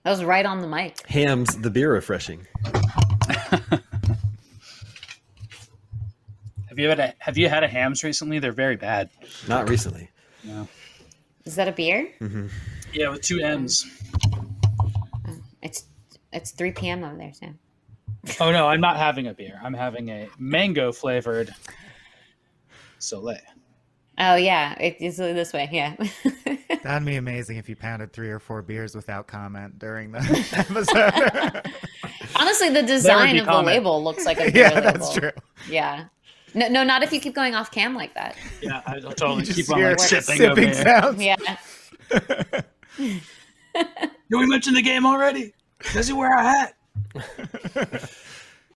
That was right on the mic. Hamm's, the beer refreshing. Have you had a Have you had a Hamm's recently? They're very bad. Not recently. Is that a beer? Mm-hmm. Yeah, with two M's. It's it's 3 p.m. over there, Sam. Oh no, I'm not having a beer. I'm having a mango flavored Soleil. Oh yeah, it, it's this way. Yeah. That'd be amazing if you pounded three or four beers without comment during the episode. Honestly, the design be of the label looks like a beer yeah, label. that's true. Yeah. No, no, not if you keep going off cam like that. Yeah, I'll totally Just keep on hear like sipping, over sipping here. sounds. Yeah. Did we mention the game already? Does he wear a hat?